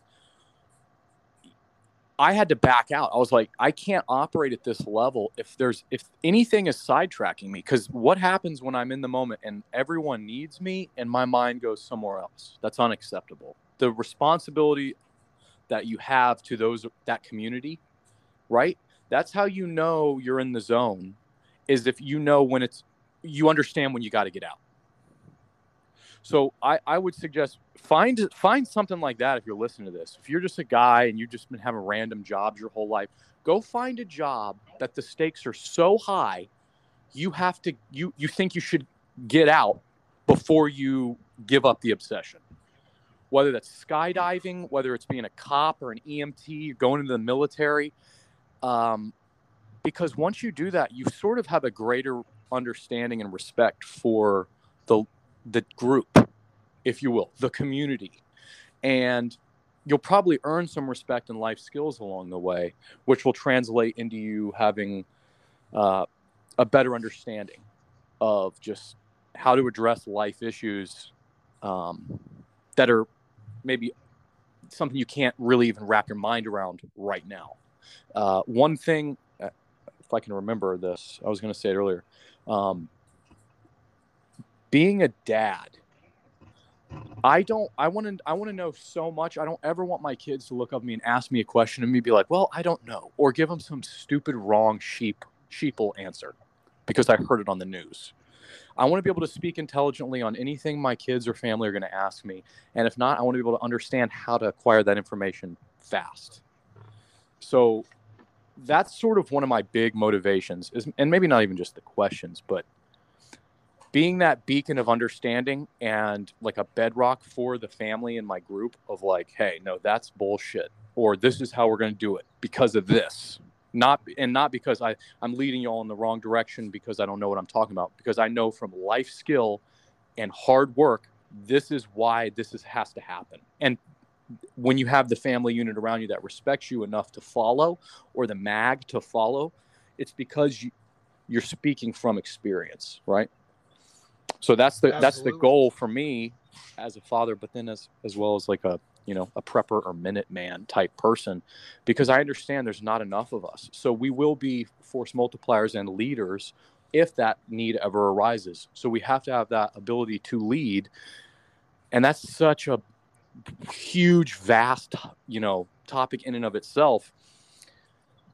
i had to back out. I was like i can't operate at this level if there's if anything is sidetracking me because what happens when i'm in the moment and everyone needs me and my mind goes somewhere else? That's unacceptable. The responsibility that you have to those that community right? That's how you know you're in the zone is if you know when it's you understand when you got to get out. So I, I would suggest find find something like that if you're listening to this. If you're just a guy and you've just been having random jobs your whole life go find a job that the stakes are so high you have to you you think you should get out before you give up the obsession. Whether that's skydiving whether it's being a cop or an emt going into the military um, because once you do that, you sort of have a greater understanding and respect for the the group, if you will, the community, and you'll probably earn some respect and life skills along the way, which will translate into you having uh, a better understanding of just how to address life issues um, that are maybe something you can't really even wrap your mind around right now. Uh, one thing, uh, if I can remember this, I was going to say it earlier. Um, being a dad, I don't. I want to. I want to know so much. I don't ever want my kids to look up me and ask me a question and me be like, "Well, I don't know," or give them some stupid, wrong sheep sheeple answer because I heard it on the news. I want to be able to speak intelligently on anything my kids or family are going to ask me, and if not, I want to be able to understand how to acquire that information fast. So that's sort of one of my big motivations is and maybe not even just the questions but being that beacon of understanding and like a bedrock for the family and my group of like hey no that's bullshit or this is how we're going to do it because of this. Not and not because i i'm leading you all in the wrong direction because i don't know what i'm talking about because i know from life skill and hard work this is why this is, has to happen. And when you have the family unit around you that respects you enough to follow or the mag to follow it's because you, you're speaking from experience right? So that's the Absolutely. that's the goal for me as a father but then as as well as like a you know a prepper or minute man type person because i understand there's not enough of us. So we will be force multipliers and leaders if that need ever arises. So we have to have that ability to lead. And that's such a huge, vast, you know, topic in and of itself.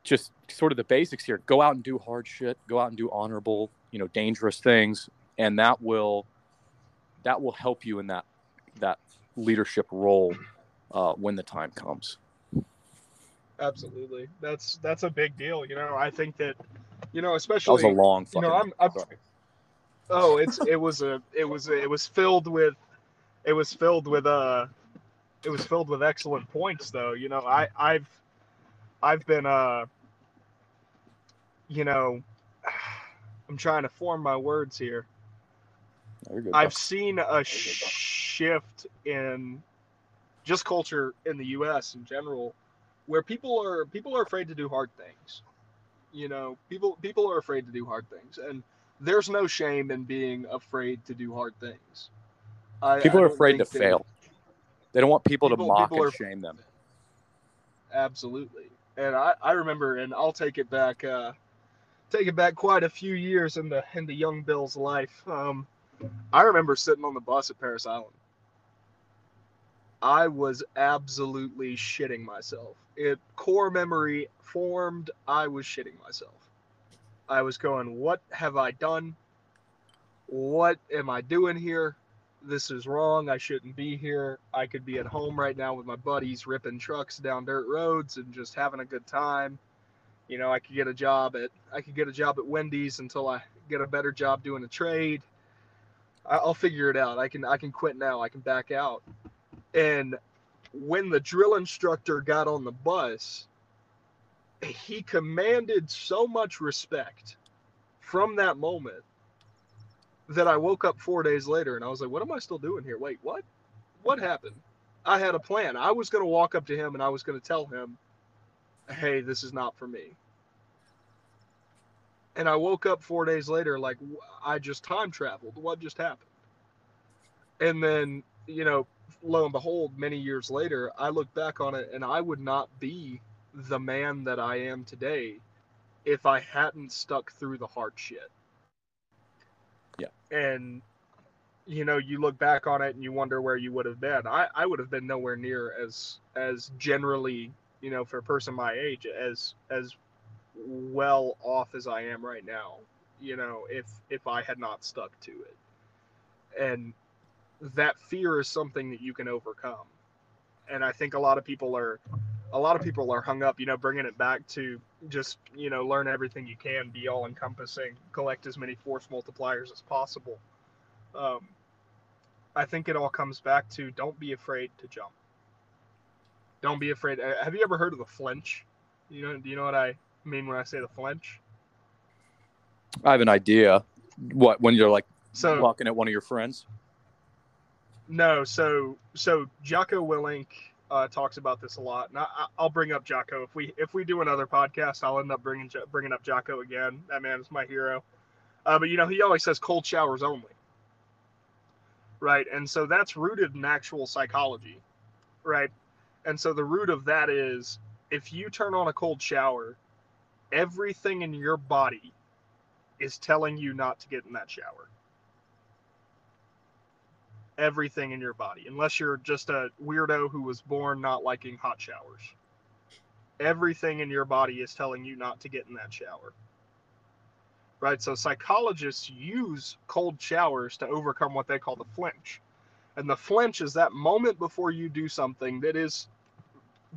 Just sort of the basics here. Go out and do hard shit. Go out and do honorable, you know, dangerous things, and that will that will help you in that that leadership role uh, when the time comes. Absolutely, that's that's a big deal. You know, I think that you know, especially that was a long. You know, I'm, I'm oh, it's it was a it was a, it was filled with it was filled with uh it was filled with excellent points though. You know, I I've I've been uh you know <sighs> I'm trying to form my words here. I've seen a shift in just culture in the US in general where people are people are afraid to do hard things. You know, people people are afraid to do hard things and there's no shame in being afraid to do hard things. I, people are afraid to fail. They don't want people, people to mock people and shame them. Absolutely. And I, I remember, and I'll take it back, uh, take it back quite a few years in the in the young Bill's life. Um, I remember sitting on the bus at Parris Island. I was absolutely shitting myself. It core memory formed. I was shitting myself. I was going, "What have I done? What am I doing here? This is wrong. I shouldn't be here. I could be at home right now with my buddies ripping trucks down dirt roads and just having a good time. You know, I could get a job at I could get a job at Wendy's until I get a better job doing a trade. I'll figure it out. I can I can quit now. I can back out. And when the drill instructor got on the bus, he commanded so much respect from that moment that I woke up four days later and I was like, what am I still doing here? Wait, what? What happened? I had a plan. I was going to walk up to him and I was going to tell him, hey, this is not for me. And I woke up four days later, like, I just time traveled. What just happened? And then, you know, lo and behold, many years later, I look back on it and I would not be the man that I am today if I hadn't stuck through the hard shit. Yeah. And you know, you look back on it and you wonder where you would have been. I, I would have been nowhere near as as generally, you know, for a person my age, as as well off as I am right now. You know, if if I had not stuck to it. And that fear is something that you can overcome. And I think a lot of people are a lot of people are hung up, you know, bringing it back to just, you know, learn everything you can, be all encompassing, collect as many force multipliers as possible. Um, I think it all comes back to don't be afraid to jump. Don't be afraid. Uh, have you ever heard of the flinch? You know, do you know what I mean when I say the flinch? I have an idea. What when you're like So walking at one of your friends? No, so so Jocko Willink uh, talks about this a lot, and I, I'll bring up Jocko if we if we do another podcast. I'll end up bringing bringing up Jocko again. That man is my hero. Uh, but you know, he always says cold showers only, right? And so that's rooted in actual psychology, right? And so the root of that is if you turn on a cold shower, everything in your body is telling you not to get in that shower everything in your body, unless you're just a weirdo who was born not liking hot showers. Everything in your body is telling you not to get in that shower. Right? So psychologists use cold showers to overcome what they call the flinch. And the flinch is that moment before you do something that is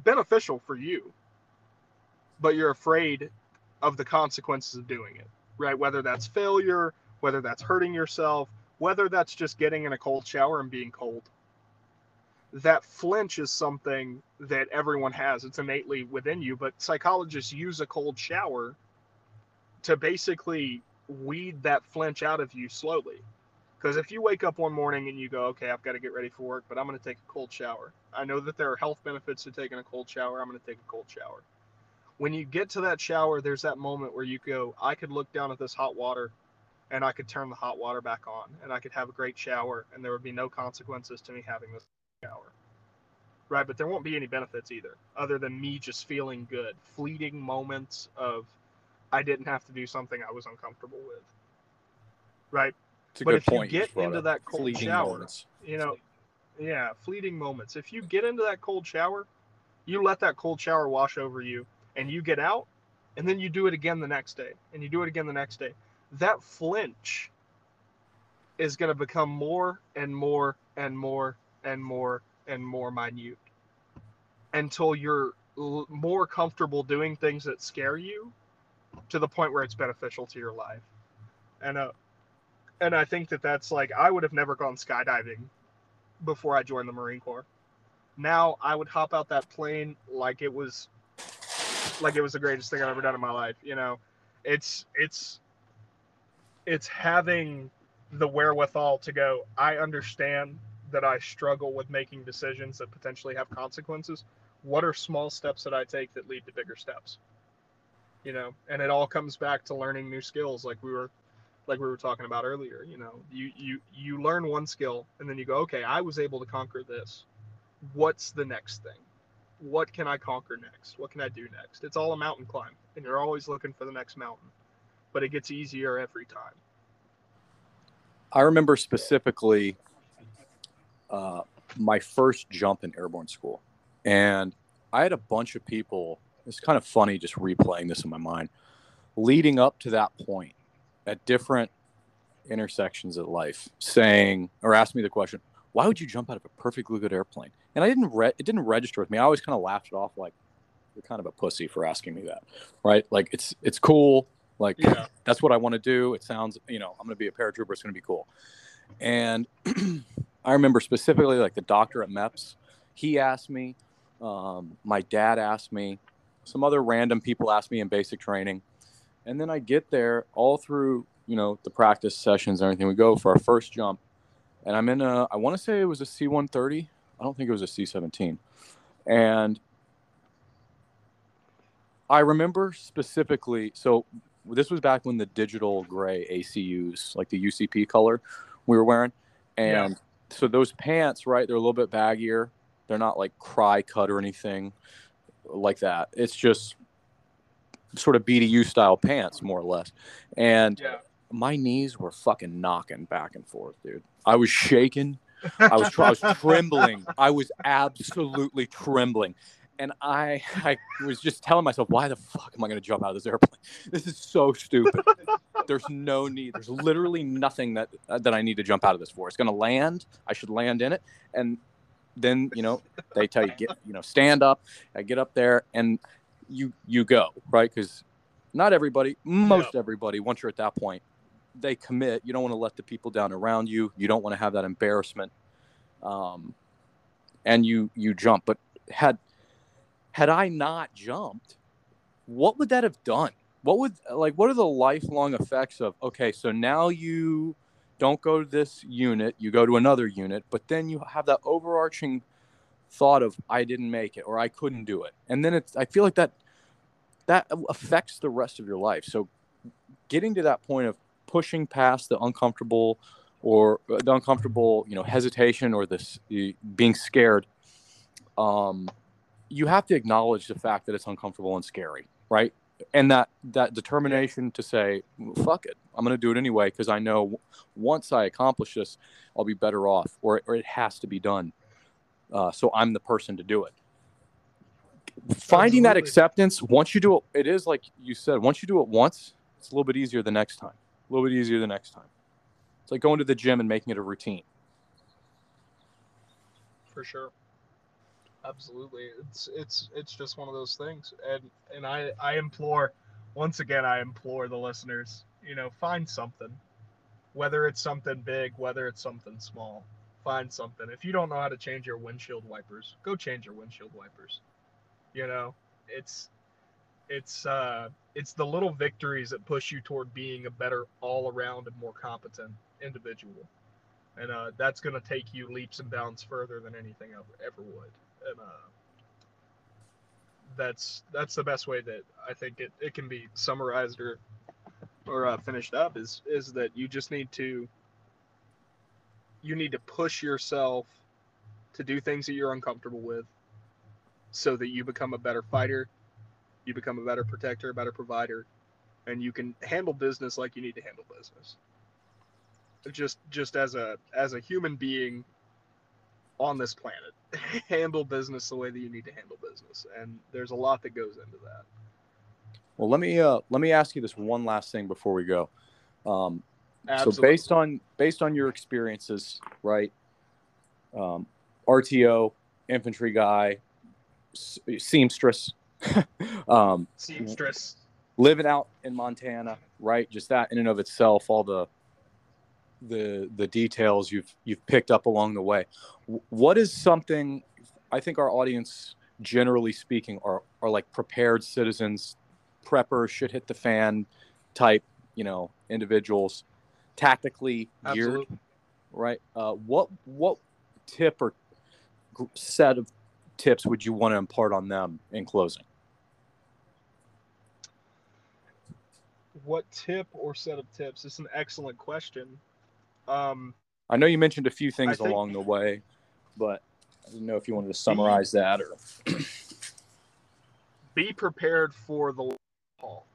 beneficial for you, but you're afraid of the consequences of doing it, right? Whether that's failure, whether that's hurting yourself, whether that's just getting in a cold shower and being cold. That flinch is something that everyone has. It's innately within you, but psychologists use a cold shower to basically weed that flinch out of you slowly. Because if you wake up one morning and you go, okay, I've got to get ready for work, but I'm going to take a cold shower. I know that there are health benefits to taking a cold shower. I'm going to take a cold shower. When you get to that shower, there's that moment where you go, I could look down at this hot water and I could turn the hot water back on and I could have a great shower and there would be no consequences to me having this shower. Right, but there won't be any benefits either, other than me just feeling good. Fleeting moments of I didn't have to do something I was uncomfortable with. Right? It's a But if you get brought into that cold shower, moments. You know, yeah, fleeting moments. If you get into that cold shower, you let that cold shower wash over you and you get out and then you do it again the next day and you do it again the next day that flinch is going to become more and more and more and more and more minute until you're l- more comfortable doing things that scare you to the point where it's beneficial to your life. And uh and i think that that's like i would have never gone skydiving before i joined the marine corps. Now i would hop out that plane like it was like it was the greatest thing i've ever done in my life you know? It's it's it's having the wherewithal to go i understand that i struggle with making decisions that potentially have consequences. What are small steps that i take that lead to bigger steps? You know and it all comes back to learning new skills like we were like we were talking about earlier you know. You you you learn one skill and then you go okay i was able to conquer this. What's the next thing? What can i conquer next? What can i do next? It's all a mountain climb and you're always looking for the next mountain but it gets easier every time I remember specifically uh, my first jump in airborne school, and I had a bunch of people. It's kind of funny just replaying this in my mind. Leading up to that point, at different intersections of life, saying or asking me the question, "Why would you jump out of a perfectly good airplane?" And I didn't. Re- it didn't register with me. I always kind of laughed it off, like you're kind of a pussy for asking me that, right? Like it's it's cool. Like yeah <laughs> that's what I want to do. It sounds, you know, I'm going to be a paratrooper. It's going to be cool. And <clears throat> I remember specifically, like the doctor at MEPS, he asked me, um, my dad asked me, some other random people asked me in basic training, and then I get there all through you know the practice sessions and everything. We go for our first jump, and I'm in a I want to say it was a C130. I don't think it was a C17, and I remember specifically. So this was back when the digital gray ACUs, like the UCP color, we were wearing, and yeah. so those pants, right? They're a little bit baggier. They're not like Crye cut or anything like that. It's just sort of BDU style pants, more or less. And yeah. my knees were fucking knocking back and forth, dude. I was shaking. I was, I was <laughs> trembling. I was absolutely trembling and I <laughs> I was just telling myself, why the fuck am I going to jump out of this airplane? <laughs> This is so stupid. There's no need. There's literally nothing that uh, that I need to jump out of this for. It's going to land. I should land in it, and then you know they tell you get you know stand up. I get up there, and you you go right because not everybody, most yeah. everybody, once you're at that point, they commit. You don't want to let the people down around you. You don't want to have that embarrassment. Um, and you you jump, but had had I not jumped, what would that have done? What would like what are the lifelong effects of okay, so now you don't go to this unit, you go to another unit, but then you have that overarching thought of I didn't make it or I couldn't do it. And then it's I feel like that that affects the rest of your life. So getting to that point of pushing past the uncomfortable or the uncomfortable, you know, hesitation or this being scared um, you have to acknowledge the fact that it's uncomfortable and scary, right? And that that determination to say, "Fuck it, I'm going to do it anyway," because I know once I accomplish this, I'll be better off, or, or it has to be done. Uh, so I'm the person to do it. Finding Absolutely. that acceptance once you do it, it is like you said. Once you do it once, it's a little bit easier the next time. A little bit easier the next time. It's like going to the gym and making it a routine. For sure absolutely. It's it's it's just one of those things, and and I I implore, once again, I implore the listeners, you know, find something, whether it's something big, whether it's something small, find something. If you don't know how to change your windshield wipers, go change your windshield wipers. You know, it's it's uh it's the little victories that push you toward being a better all around and more competent individual and uh, that's going to take you leaps and bounds further than anything ever, ever would and uh, that's that's the best way that I think it, it can be summarized or or uh, finished up is is that you just need to you need to push yourself to do things that you're uncomfortable with so that you become a better fighter you become a better protector a better provider and you can handle business like you need to handle business. Just just as a as a human being on this planet. <laughs> handle business the way that you need to handle business, and there's a lot that goes into that. Well, let me uh, let me ask you this one last thing before we go. Um, so based on based on your experiences, right? Um, RTO, infantry guy, seamstress, <laughs> um, seamstress, living out in Montana, right? Just that in and of itself, all the the the details you've you've picked up along the way. What is something I think our audience, generally speaking, are are like prepared citizens, preppers, should hit the fan type, you know, individuals, tactically geared, Absolutely. right? Uh, what what tip or set of tips would you want to impart on them in closing? What tip or set of tips? It's an excellent question. Um, I know you mentioned a few things think, along the way, but I didn't know if you wanted to summarize be, that or be prepared for the long haul.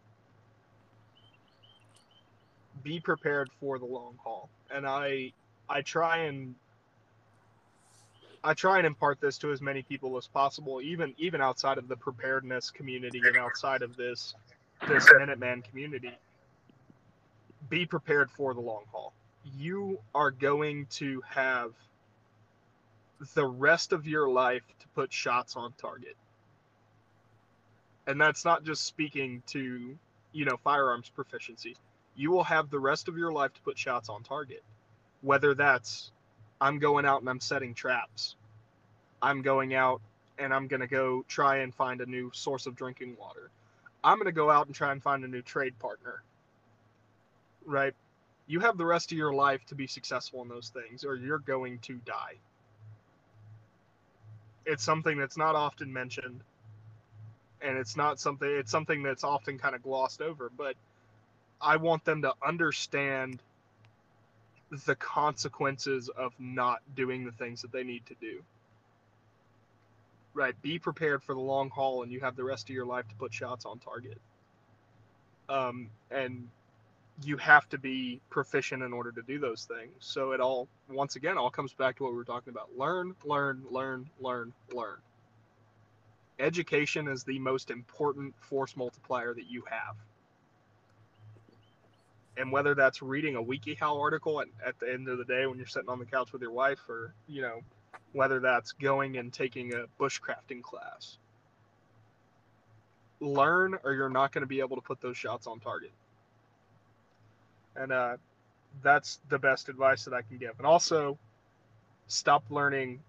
Be prepared for the long haul, and I I try and I try and impart this to as many people as possible, even even outside of the preparedness community and outside of this this Minuteman community. Be prepared for the long haul you are going to have the rest of your life to put shots on target. And that's not just speaking to, you know, firearms proficiency. You will have the rest of your life to put shots on target. Whether that's I'm going out and I'm setting traps. I'm going out and I'm going to go try and find a new source of drinking water. I'm going to go out and try and find a new trade partner. Right? You have the rest of your life to be successful in those things, or you're going to die. It's something that's not often mentioned, and it's not something, it's something that's often kind of glossed over, but I want them to understand the consequences of not doing the things that they need to do. Right. Be prepared for the long haul, and you have the rest of your life to put shots on target. Um, and you have to be proficient in order to do those things. So it all, once again, all comes back to what we were talking about: learn, learn, learn, learn, learn. Education is the most important force multiplier that you have and whether that's reading a WikiHow article at, at the end of the day when you're sitting on the couch with your wife, or you know, whether that's going and taking a bushcrafting class, learn or you're not going to be able to put those shots on target. And uh, that's the best advice that I can give. And also, stop learning,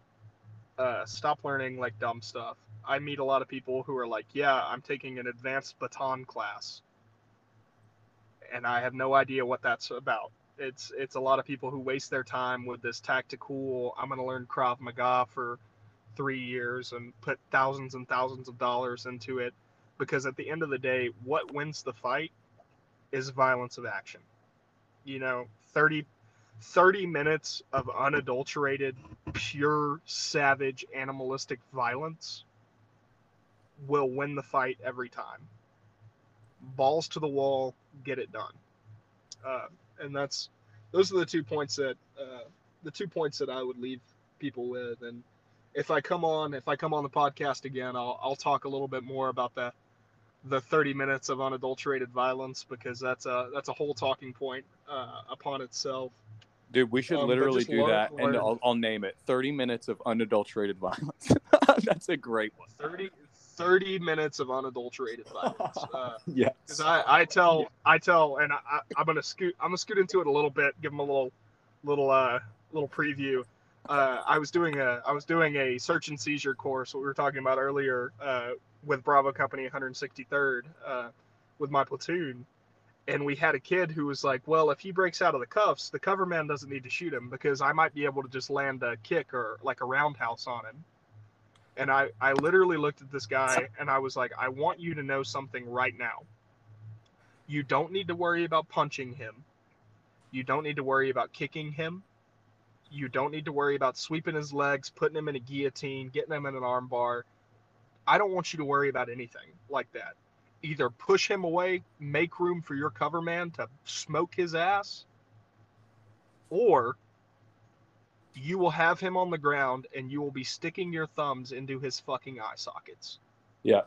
uh, stop learning like dumb stuff. I meet a lot of people who are like, "Yeah, I'm taking an advanced baton class." and I have no idea what that's about. It's it's a lot of people who waste their time with this tactical. I'm going to learn Krav Maga for three years and put thousands and thousands of dollars into it, because at the end of the day, what wins the fight is violence of action. You know, 30, 30 minutes of unadulterated, pure, savage, animalistic violence will win the fight every time balls to the wall, get it done. Uh, and that's those are the two points that uh, the two points that I would leave people with. And if I come on, if I come on the podcast again, I'll I'll talk a little bit more about the the 30 minutes of unadulterated violence because that's a that's a whole talking point uh, upon itself. Dude, we should Um, literally do learn- that, and. I'll, I'll name it 30 minutes of unadulterated <laughs> violence. <laughs> That's a great one. 30, 30 minutes of unadulterated violence. <laughs> Uh, Yes. Because I, I tell I tell and I, I- I'm gonna scoot I'm gonna scoot into it a little bit, give them a little little uh little preview. Uh, I was doing a I was doing a search and seizure course, what we were talking about earlier, uh, with Bravo Company 163rd, uh, with my platoon, and we had a kid who was like, "Well, if he breaks out of the cuffs, the cover man doesn't need to shoot him because I might be able to just land a kick or like a roundhouse on him." And I I literally looked at this guy and I was like, "I want you to know something right now." You don't need to worry about punching him. You don't need to worry about kicking him. You don't need to worry about sweeping his legs, putting him in a guillotine, getting him in an armbar. I don't want you to worry about anything like that. Either push him away, make room for your cover man to smoke his ass, or you will have him on the ground and you will be sticking your thumbs into his fucking eye sockets Yeah.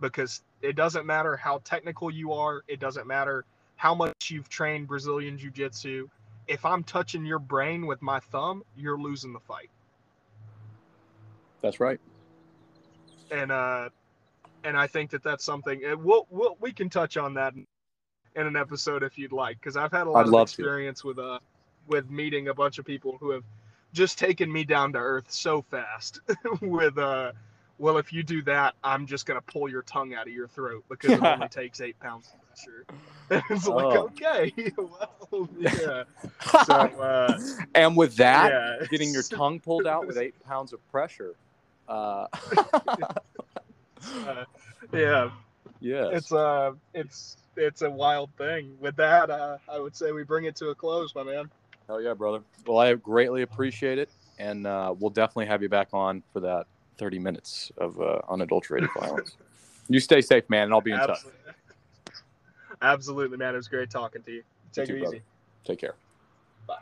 because it doesn't matter how technical you are, it doesn't matter how much you've trained Brazilian Jiu Jitsu. If I'm touching your brain with my thumb, you're losing the fight. That's right. And uh, and I think that that's something. We'll, we'll we can touch on that in, an episode if you'd like, because I've had a lot I'd of love to. experience with uh with meeting a bunch of people who have just taken me down to earth so fast <laughs> with uh well if you do that i'm just going to pull your tongue out of your throat because it only <laughs> takes eight pounds of pressure and <laughs> it's like Oh. okay <laughs> well yeah <laughs> so uh and with that, yeah getting your tongue pulled out with eight pounds of pressure. Uh, uh, yeah yes. it's uh it's it's a wild thing with that uh i would say we bring it to a close my man Hell yeah, brother. Well, I greatly appreciate it, and uh, we'll definitely have you back on for that 30 minutes of uh, unadulterated violence. You stay safe, man, and I'll be in touch. Absolutely, man. It was great talking to you. Take you it easy. Brother. Take care. Bye.